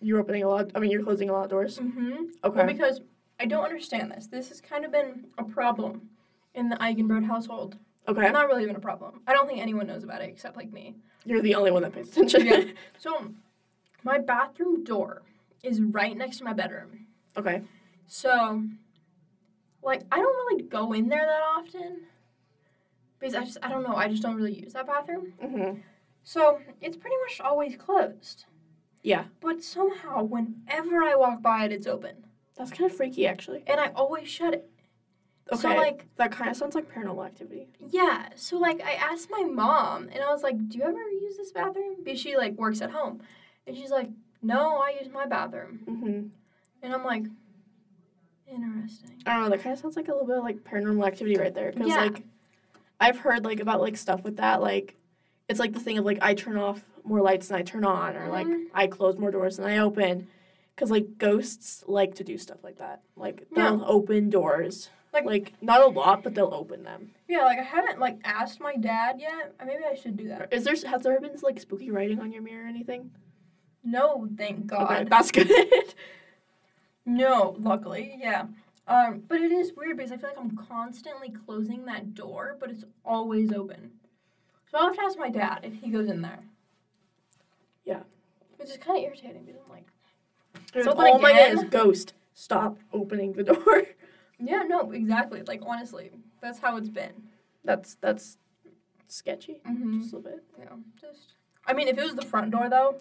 [SPEAKER 3] You're opening a lot. I mean, you're closing a lot of doors.
[SPEAKER 4] Mm-hmm.
[SPEAKER 3] Okay.
[SPEAKER 4] Well, because I don't understand this. This has kind of been a problem in the Eigenbrod household.
[SPEAKER 3] Okay.
[SPEAKER 4] Not really even a problem. I don't think anyone knows about it except like me.
[SPEAKER 3] You're the only one that pays attention.
[SPEAKER 4] Yeah. [laughs] So, my bathroom door is right next to my bedroom.
[SPEAKER 3] okay.
[SPEAKER 4] So, like, I don't really go in there that often because I just, I don't know, I just don't really use that bathroom.
[SPEAKER 3] Mm-hmm.
[SPEAKER 4] So, it's pretty much always closed.
[SPEAKER 3] Yeah.
[SPEAKER 4] But somehow, whenever I walk by it, it's open.
[SPEAKER 3] That's kind of freaky, actually.
[SPEAKER 4] And I always shut it.
[SPEAKER 3] Okay.
[SPEAKER 4] So, like,
[SPEAKER 3] that kind of sounds like paranormal activity.
[SPEAKER 4] yeah. So, like, I asked my mom, and I was like, Do you ever use this bathroom? Because she, like, works at home. And she's like, No, I use my bathroom.
[SPEAKER 3] Mm-hmm.
[SPEAKER 4] And I'm like, Interesting.
[SPEAKER 3] I don't know. That kind of sounds like a little bit of, like paranormal activity right there. Because
[SPEAKER 4] Yeah.
[SPEAKER 3] like, I've heard like about like stuff with that. Like, it's like the thing of like I turn off more lights than I turn on, or like
[SPEAKER 4] Mhm.
[SPEAKER 3] I close more doors than I open. Because like ghosts like to do stuff like that. Like they'll open doors.
[SPEAKER 4] Like-
[SPEAKER 3] like not a lot, but they'll open them.
[SPEAKER 4] Yeah, like, I haven't, like, asked my dad yet. Uh, Maybe I should do that.
[SPEAKER 3] Is there has there been like spooky writing on your mirror or anything?
[SPEAKER 4] No, thank God.
[SPEAKER 3] Okay, [laughs] that's good.
[SPEAKER 4] No, luckily, yeah. Um, but it is weird because I feel like I'm constantly closing that door, but it's always open. So I'll have to ask my dad if he goes in there.
[SPEAKER 3] Yeah.
[SPEAKER 4] Which is kind of irritating because I'm like, Something
[SPEAKER 3] all my
[SPEAKER 4] again?
[SPEAKER 3] is ghost. Stop opening the [laughs] door.
[SPEAKER 4] yeah, no, exactly. Like honestly, that's how it's been.
[SPEAKER 3] That's that's sketchy.
[SPEAKER 4] Mm-hmm.
[SPEAKER 3] Just a little bit.
[SPEAKER 4] Yeah, just. I mean, if it was the front door though,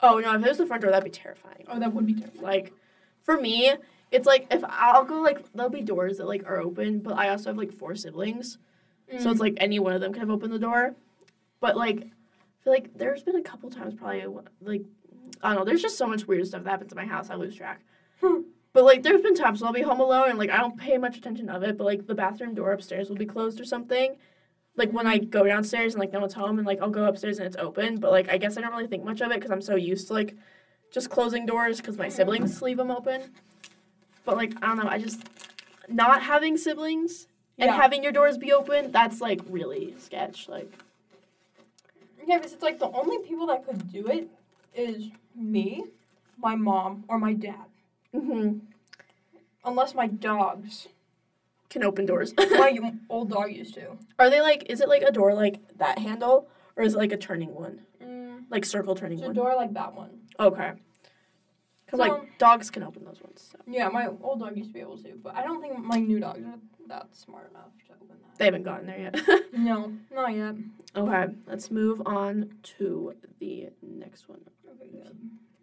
[SPEAKER 3] Oh no! If it was the front door, that'd be terrifying.
[SPEAKER 4] oh, that would be terrible.
[SPEAKER 3] Like, for me, it's like if I'll go like there'll be doors that like are open, but I also have like four siblings, so it's like any one of them could have opened the door. But like, I feel like there's been a couple times probably like I don't know. There's just so much weird stuff that happens in my house. I lose track.
[SPEAKER 4] Hmm.
[SPEAKER 3] But like, there's been times when I'll be home alone and like I don't pay much attention of it, but like the bathroom door upstairs will be closed or something. Like when I go downstairs and like no one's home and like I'll go upstairs and it's open, but like I guess I don't really think much of it because I'm so used to like just closing doors because my siblings leave them open. But like I don't know, I just not having siblings and
[SPEAKER 4] Yeah.
[SPEAKER 3] having your doors be open, that's like really sketch. Like
[SPEAKER 4] Yeah, because it's like the only people that could do it is me, my mom, or my dad.
[SPEAKER 3] mm-hmm.
[SPEAKER 4] Unless my dogs.
[SPEAKER 3] can open doors. [laughs]
[SPEAKER 4] my [laughs] old dog used to.
[SPEAKER 3] Are they like? Is it like a door like that handle, or is it like a turning one,
[SPEAKER 4] Mm,
[SPEAKER 3] like circle turning
[SPEAKER 4] it's a
[SPEAKER 3] one?
[SPEAKER 4] door like that one.
[SPEAKER 3] Okay. Because
[SPEAKER 4] So-
[SPEAKER 3] like dogs can open those ones. So.
[SPEAKER 4] Yeah, my old dog used to be able to, but I don't think my new dogs are that smart enough to open that.
[SPEAKER 3] They haven't gotten there yet. [laughs]
[SPEAKER 4] No, not yet.
[SPEAKER 3] okay, let's move on to the next one.
[SPEAKER 4] Okay, good.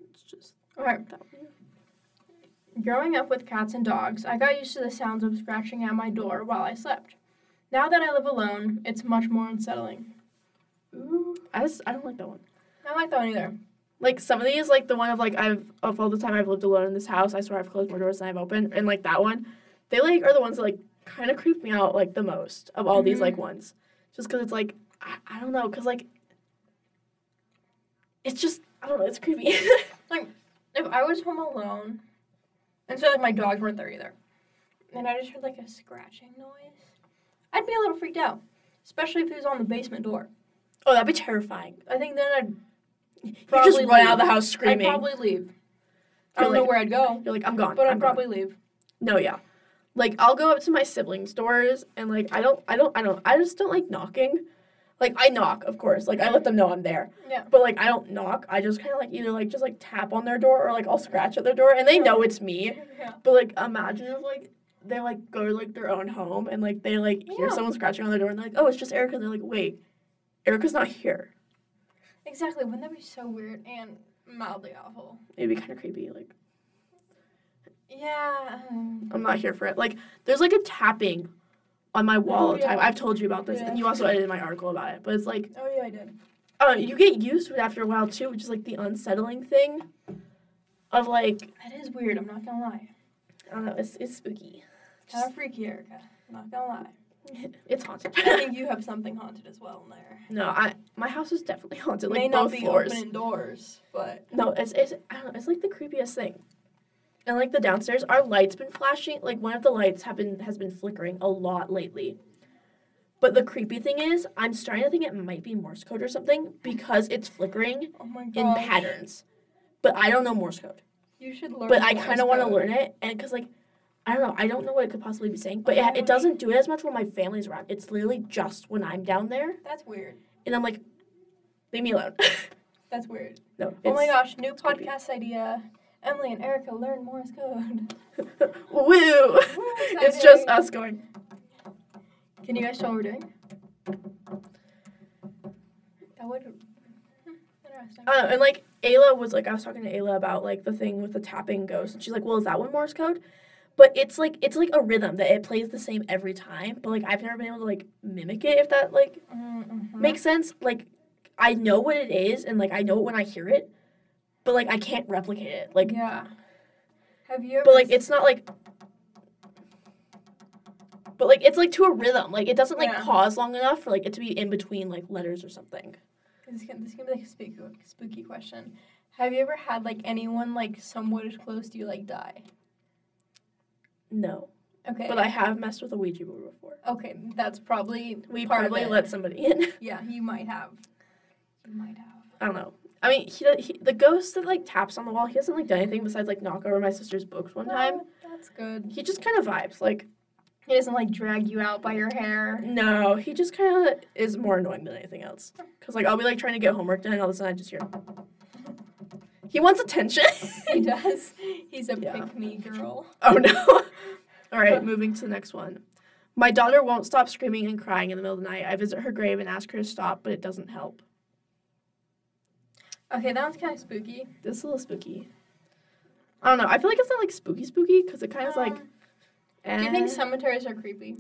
[SPEAKER 3] It's just
[SPEAKER 4] Okay,
[SPEAKER 3] that one.
[SPEAKER 4] Growing up with cats and dogs, I got used to the sounds of scratching at my door while I slept. Now that I live alone, it's much more unsettling. Ooh,
[SPEAKER 3] I just I don't like that one.
[SPEAKER 4] I don't like that one either.
[SPEAKER 3] Like some of these, like the one of like I've of all the time I've lived alone in this house, I swear I've closed more doors than I've opened, and like that one, they like are the ones that like kind of creep me out like the most of all these
[SPEAKER 4] Mhm.
[SPEAKER 3] like ones, just because it's like I, I don't know, cause like it's just I don't know, it's creepy. [laughs]
[SPEAKER 4] Like if I was home alone, and so like my dogs weren't there either, and I just heard like a scratching noise, I'd be a little freaked out, especially if it was on the basement door.
[SPEAKER 3] oh, that'd be terrifying.
[SPEAKER 4] I think then I'd
[SPEAKER 3] You just
[SPEAKER 4] Probably
[SPEAKER 3] run out of the house screaming.
[SPEAKER 4] I'd probably leave. I don't know where I'd go,
[SPEAKER 3] You're like I'm gone.
[SPEAKER 4] but
[SPEAKER 3] I'm
[SPEAKER 4] I'd
[SPEAKER 3] gone."
[SPEAKER 4] probably leave.
[SPEAKER 3] No, yeah. Like I'll go up to my siblings' doors and like I don't I don't I don't I just don't like knocking. Like I knock, of course. Like I let them know I'm there.
[SPEAKER 4] Yeah.
[SPEAKER 3] But like I don't knock. I just kind of like either like just like tap on their door or like I'll scratch at their door and they know it's me. [laughs]
[SPEAKER 4] Yeah.
[SPEAKER 3] But like imagine if like they like go to like their own home and like they like hear
[SPEAKER 4] Yeah.
[SPEAKER 3] someone scratching on their door and they're like, "Oh, it's just Erica." And they're like, "Wait. Erica's not here."
[SPEAKER 4] Exactly. Wouldn't that be so weird and mildly awful?
[SPEAKER 3] It'd be kind of creepy. Like
[SPEAKER 4] Yeah. um,
[SPEAKER 3] I'm not here for it. Like there's like a tapping on my wall all the time. I've told you about this,
[SPEAKER 4] Yeah.
[SPEAKER 3] and you also edited my article about it. But it's like
[SPEAKER 4] Oh yeah, I did.
[SPEAKER 3] uh, you get used to it after a while too, which is like the unsettling thing of like
[SPEAKER 4] That is weird. I'm not gonna lie.
[SPEAKER 3] I don't know, it's it's spooky.
[SPEAKER 4] Kind of freaky, Erica. I'm not gonna lie. [laughs]
[SPEAKER 3] It's haunted.
[SPEAKER 4] I think you have something haunted as well in there.
[SPEAKER 3] no, I my house is definitely haunted,
[SPEAKER 4] It
[SPEAKER 3] like
[SPEAKER 4] may not be
[SPEAKER 3] floors.
[SPEAKER 4] opening doors, but
[SPEAKER 3] No, it's it's I don't know, it's like the creepiest thing. And like the downstairs, our lights been flashing. Like one of the lights have been has been flickering a lot lately. But the creepy thing is, I'm starting to think it might be Morse code or something because it's flickering
[SPEAKER 4] oh
[SPEAKER 3] in patterns. But I don't know Morse code.
[SPEAKER 4] You should learn.
[SPEAKER 3] but I kind of want to learn it, and because like, I don't know, I don't know what it could possibly be saying, but
[SPEAKER 4] Oh,
[SPEAKER 3] it, it doesn't do it as much when my family's around. It's literally just when I'm down there,
[SPEAKER 4] That's weird.
[SPEAKER 3] and I'm like, leave me alone. [laughs]
[SPEAKER 4] That's weird.
[SPEAKER 3] no.
[SPEAKER 4] oh my gosh, new
[SPEAKER 3] creepy.
[SPEAKER 4] podcast idea. Emily and Erica learn Morse code. [laughs]
[SPEAKER 3] Woo! it's just us going.
[SPEAKER 4] Can you guys tell what we're doing? That would. Interesting.
[SPEAKER 3] I and like Ayla was like, I was talking to Ayla about like the thing with the tapping ghost, and she's like, well, is that one Morse code? But it's like it's like a rhythm that it plays the same every time. But like I've never been able to like mimic it if that like
[SPEAKER 4] Mhm.
[SPEAKER 3] makes sense. Like I know what it is, and like I know it when I hear it, but like I can't replicate it. Like
[SPEAKER 4] yeah. Have you ever?
[SPEAKER 3] but like it's not like but like it's like to a rhythm like it doesn't like
[SPEAKER 4] Yeah.
[SPEAKER 3] pause long enough for like it to be in between like letters or something
[SPEAKER 4] This is gonna, this is gonna be like a spooky, spooky question. Have you ever had like anyone like somewhat as close to you like die?
[SPEAKER 3] no
[SPEAKER 4] Okay.
[SPEAKER 3] but i have messed with a ouija board before
[SPEAKER 4] okay, that's probably
[SPEAKER 3] we
[SPEAKER 4] part of
[SPEAKER 3] probably
[SPEAKER 4] it.
[SPEAKER 3] let somebody in [laughs]
[SPEAKER 4] Yeah, you might have. You might have.
[SPEAKER 3] i don't know i mean he, he the ghost that like taps on the wall he hasn't like done anything besides like knock over my sister's books one oh, time
[SPEAKER 4] Well, that's good.
[SPEAKER 3] he just kind of vibes like
[SPEAKER 4] He doesn't like drag you out by your hair.
[SPEAKER 3] no he just kind of is more annoying than anything else because like i'll be like trying to get homework done and all of a sudden i just hear he wants attention
[SPEAKER 4] he does. He's a
[SPEAKER 3] Yeah.
[SPEAKER 4] pick me girl.
[SPEAKER 3] Oh no. [laughs] All right, [laughs] moving to the next one. My daughter won't stop screaming and crying in the middle of the night. I visit her grave and ask her to stop, but it doesn't help.
[SPEAKER 4] Okay, that one's kind of spooky.
[SPEAKER 3] This is a little spooky. I don't know. I feel like it's not like spooky spooky because it kind of is like.
[SPEAKER 4] Um, Do you think
[SPEAKER 3] eh.
[SPEAKER 4] cemeteries are creepy?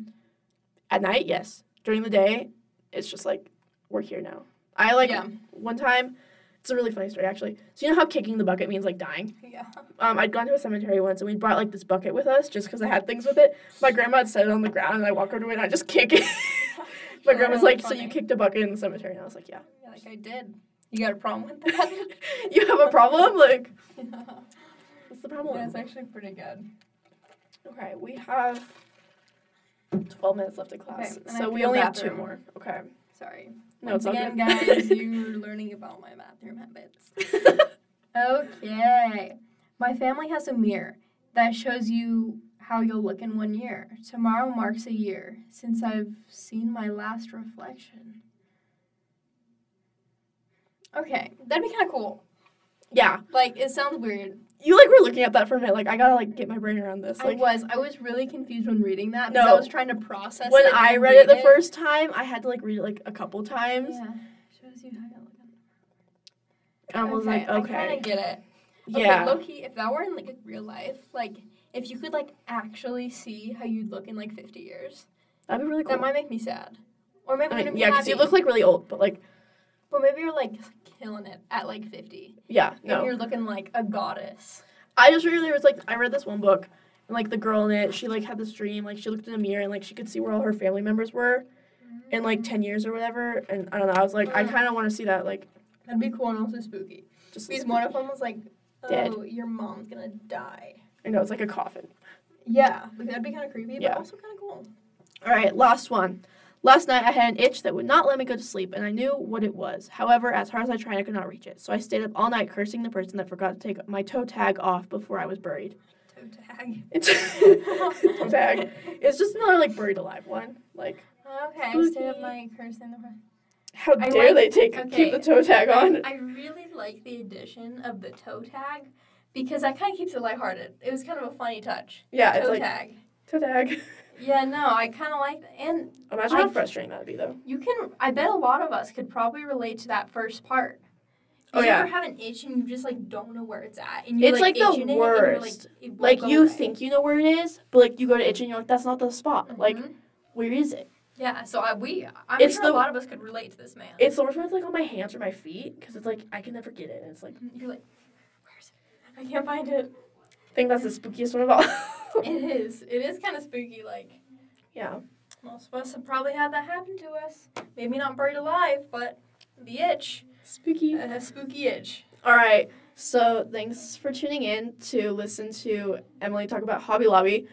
[SPEAKER 3] At night, yes. During the day, it's just like we're here now. I like
[SPEAKER 4] Yeah.
[SPEAKER 3] one time. It's a really funny story actually. So you know how kicking the bucket means like dying?
[SPEAKER 4] Yeah.
[SPEAKER 3] Um, I'd gone to a cemetery once and we brought like this bucket with us just because I had things with it. My grandma had set it on the ground and I walk over to it and I just kick it. [laughs] My grandma's
[SPEAKER 4] really
[SPEAKER 3] like, "So you kicked a bucket in the cemetery?" And I was like, "Yeah."
[SPEAKER 4] Yeah, like I did. You got a problem with that? [laughs]
[SPEAKER 3] you have a problem? Like, [laughs] what's the problem?
[SPEAKER 4] yeah, it's actually pretty good.
[SPEAKER 3] Okay, we have twelve minutes left of class,
[SPEAKER 4] Okay,
[SPEAKER 3] so we only have two more. Okay.
[SPEAKER 4] Sorry.
[SPEAKER 3] No, it's
[SPEAKER 4] Once
[SPEAKER 3] good.
[SPEAKER 4] again, guys, [laughs] you're learning about my bathroom habits. Okay. My family has a mirror that shows you how you'll look in one year. Tomorrow marks a year since I've seen my last reflection. Okay, that'd be kind of cool.
[SPEAKER 3] yeah,
[SPEAKER 4] Like, it sounds weird.
[SPEAKER 3] you like were looking at that for a minute. Like, I gotta like get my brain around this.
[SPEAKER 4] I was. I was really confused when reading that because I was trying to process
[SPEAKER 3] when
[SPEAKER 4] it
[SPEAKER 3] I
[SPEAKER 4] and
[SPEAKER 3] read it the
[SPEAKER 4] read
[SPEAKER 3] first time, I had to like read it like a couple times.
[SPEAKER 4] Yeah. Shows you how you look.
[SPEAKER 3] And I was like, okay.
[SPEAKER 4] I
[SPEAKER 3] okay.
[SPEAKER 4] kind of get it.
[SPEAKER 3] Yeah.
[SPEAKER 4] low key, if that were in like real life, like if you could like actually see how you'd look in like 50 years,
[SPEAKER 3] That'd be really cool.
[SPEAKER 4] that might make me sad. Or maybe
[SPEAKER 3] I mean,
[SPEAKER 4] me
[SPEAKER 3] yeah, because you look like really old, but like,
[SPEAKER 4] but maybe you're like killing it at like 50.
[SPEAKER 3] yeah,
[SPEAKER 4] And
[SPEAKER 3] no.
[SPEAKER 4] you're looking like a goddess.
[SPEAKER 3] I just really was like, I read this one book, and like the girl in it, she like had this dream, like she looked in a mirror and like she could see where all her family members were in like 10 years or whatever. And I don't know, I was like, I mm. kind of want to see that, like,
[SPEAKER 4] That'd be cool and also spooky.
[SPEAKER 3] just.
[SPEAKER 4] Because one of them was like, oh,
[SPEAKER 3] Dead.
[SPEAKER 4] your mom's gonna die.
[SPEAKER 3] I know, it's like a coffin.
[SPEAKER 4] Yeah, like that'd be kind of creepy,
[SPEAKER 3] Yeah.
[SPEAKER 4] but also kind of cool.
[SPEAKER 3] All right, last one. Last night I had an itch that would not let me go to sleep, and I knew what it was. However, as hard as I tried, I could not reach it. So I stayed up all night cursing the person that forgot to take my toe tag off before I was buried.
[SPEAKER 4] Toe tag.
[SPEAKER 3] It's [laughs] toe tag. It's just another like buried alive one. Like,
[SPEAKER 4] Okay, I stayed up
[SPEAKER 3] Spooky.
[SPEAKER 4] my cursing the
[SPEAKER 3] how
[SPEAKER 4] I
[SPEAKER 3] dare
[SPEAKER 4] like-
[SPEAKER 3] they take
[SPEAKER 4] okay,
[SPEAKER 3] keep the toe tag on?
[SPEAKER 4] I really like the addition of the toe tag because that kind of keeps it lighthearted. It was kind of a funny touch.
[SPEAKER 3] Yeah, it's
[SPEAKER 4] toe
[SPEAKER 3] like
[SPEAKER 4] tag.
[SPEAKER 3] toe tag. [laughs]
[SPEAKER 4] Yeah, no, I kind of like that. And
[SPEAKER 3] Imagine
[SPEAKER 4] I
[SPEAKER 3] how frustrating that'd be though.
[SPEAKER 4] you can, I bet a lot of us could probably relate to that first part.
[SPEAKER 3] Oh,
[SPEAKER 4] you
[SPEAKER 3] yeah.
[SPEAKER 4] ever have an itch and you just like don't know where it's at, and you're
[SPEAKER 3] It's,
[SPEAKER 4] like,
[SPEAKER 3] like, the
[SPEAKER 4] itching it like,
[SPEAKER 3] worst. Like you
[SPEAKER 4] away.
[SPEAKER 3] think you know where it is, but like you go to itch and you're like, that's not the spot. Like,
[SPEAKER 4] Mhm.
[SPEAKER 3] where is it?
[SPEAKER 4] yeah. So I, we, I'm
[SPEAKER 3] It's
[SPEAKER 4] sure
[SPEAKER 3] the-
[SPEAKER 4] a lot of us could relate to this man.
[SPEAKER 3] It's the worst when it's like on my hands or my feet because it's like I can never get it. And it's like
[SPEAKER 4] you're like, where's it? I can't find it.
[SPEAKER 3] I think that's the spookiest one of all. [laughs] [laughs]
[SPEAKER 4] It is. It is kind of spooky. Like
[SPEAKER 3] yeah.
[SPEAKER 4] most of us have probably had that happen to us. Maybe not buried alive, but the itch,
[SPEAKER 3] Spooky.
[SPEAKER 4] a spooky itch.
[SPEAKER 3] All right. So thanks for tuning in to listen to Emily talk about Hobby Lobby,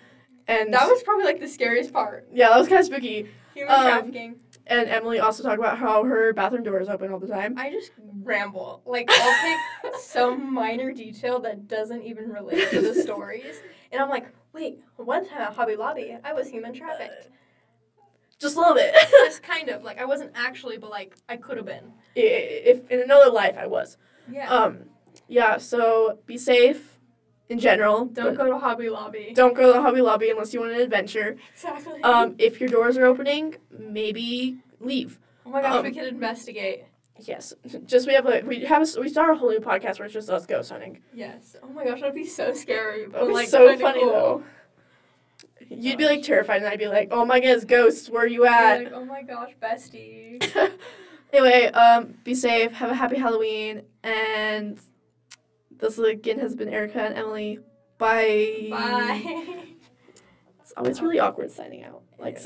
[SPEAKER 3] and
[SPEAKER 4] That was probably like the scariest part.
[SPEAKER 3] yeah, that was kind of spooky.
[SPEAKER 4] Human
[SPEAKER 3] Um,
[SPEAKER 4] trafficking.
[SPEAKER 3] And Emily also talked about how her bathroom door is open all the time.
[SPEAKER 4] I just ramble. Like I'll pick [laughs] some minor detail that doesn't even relate to the stories, and I'm like, wait, one time at Hobby Lobby, I was human trafficked.
[SPEAKER 3] Just a little bit. [laughs]
[SPEAKER 4] Just kind of like I wasn't actually, but like I could have been.
[SPEAKER 3] If in another life I was.
[SPEAKER 4] Yeah.
[SPEAKER 3] Um, yeah. So be safe in general.
[SPEAKER 4] Don't go to Hobby Lobby.
[SPEAKER 3] Don't go to Hobby Lobby unless you want an adventure.
[SPEAKER 4] Exactly.
[SPEAKER 3] Um, if your doors are opening, maybe leave.
[SPEAKER 4] oh my gosh,
[SPEAKER 3] um,
[SPEAKER 4] we could investigate.
[SPEAKER 3] Yes, [laughs] just we have a we have a, we start a whole new podcast where it's just us ghost hunting.
[SPEAKER 4] Yes. Oh my gosh, that'd be so scary. But
[SPEAKER 3] That'd be
[SPEAKER 4] like
[SPEAKER 3] so funny
[SPEAKER 4] cool.
[SPEAKER 3] though. You'd be like terrified, and I'd be like, "Oh my goodness, ghosts, where are you at?"
[SPEAKER 4] like, oh my gosh, bestie. [laughs]
[SPEAKER 3] anyway, um, be safe, have a happy Halloween, and this again has been Erica and Emily. Bye.
[SPEAKER 4] Bye. [laughs]
[SPEAKER 3] It's always really awkward signing out. Like.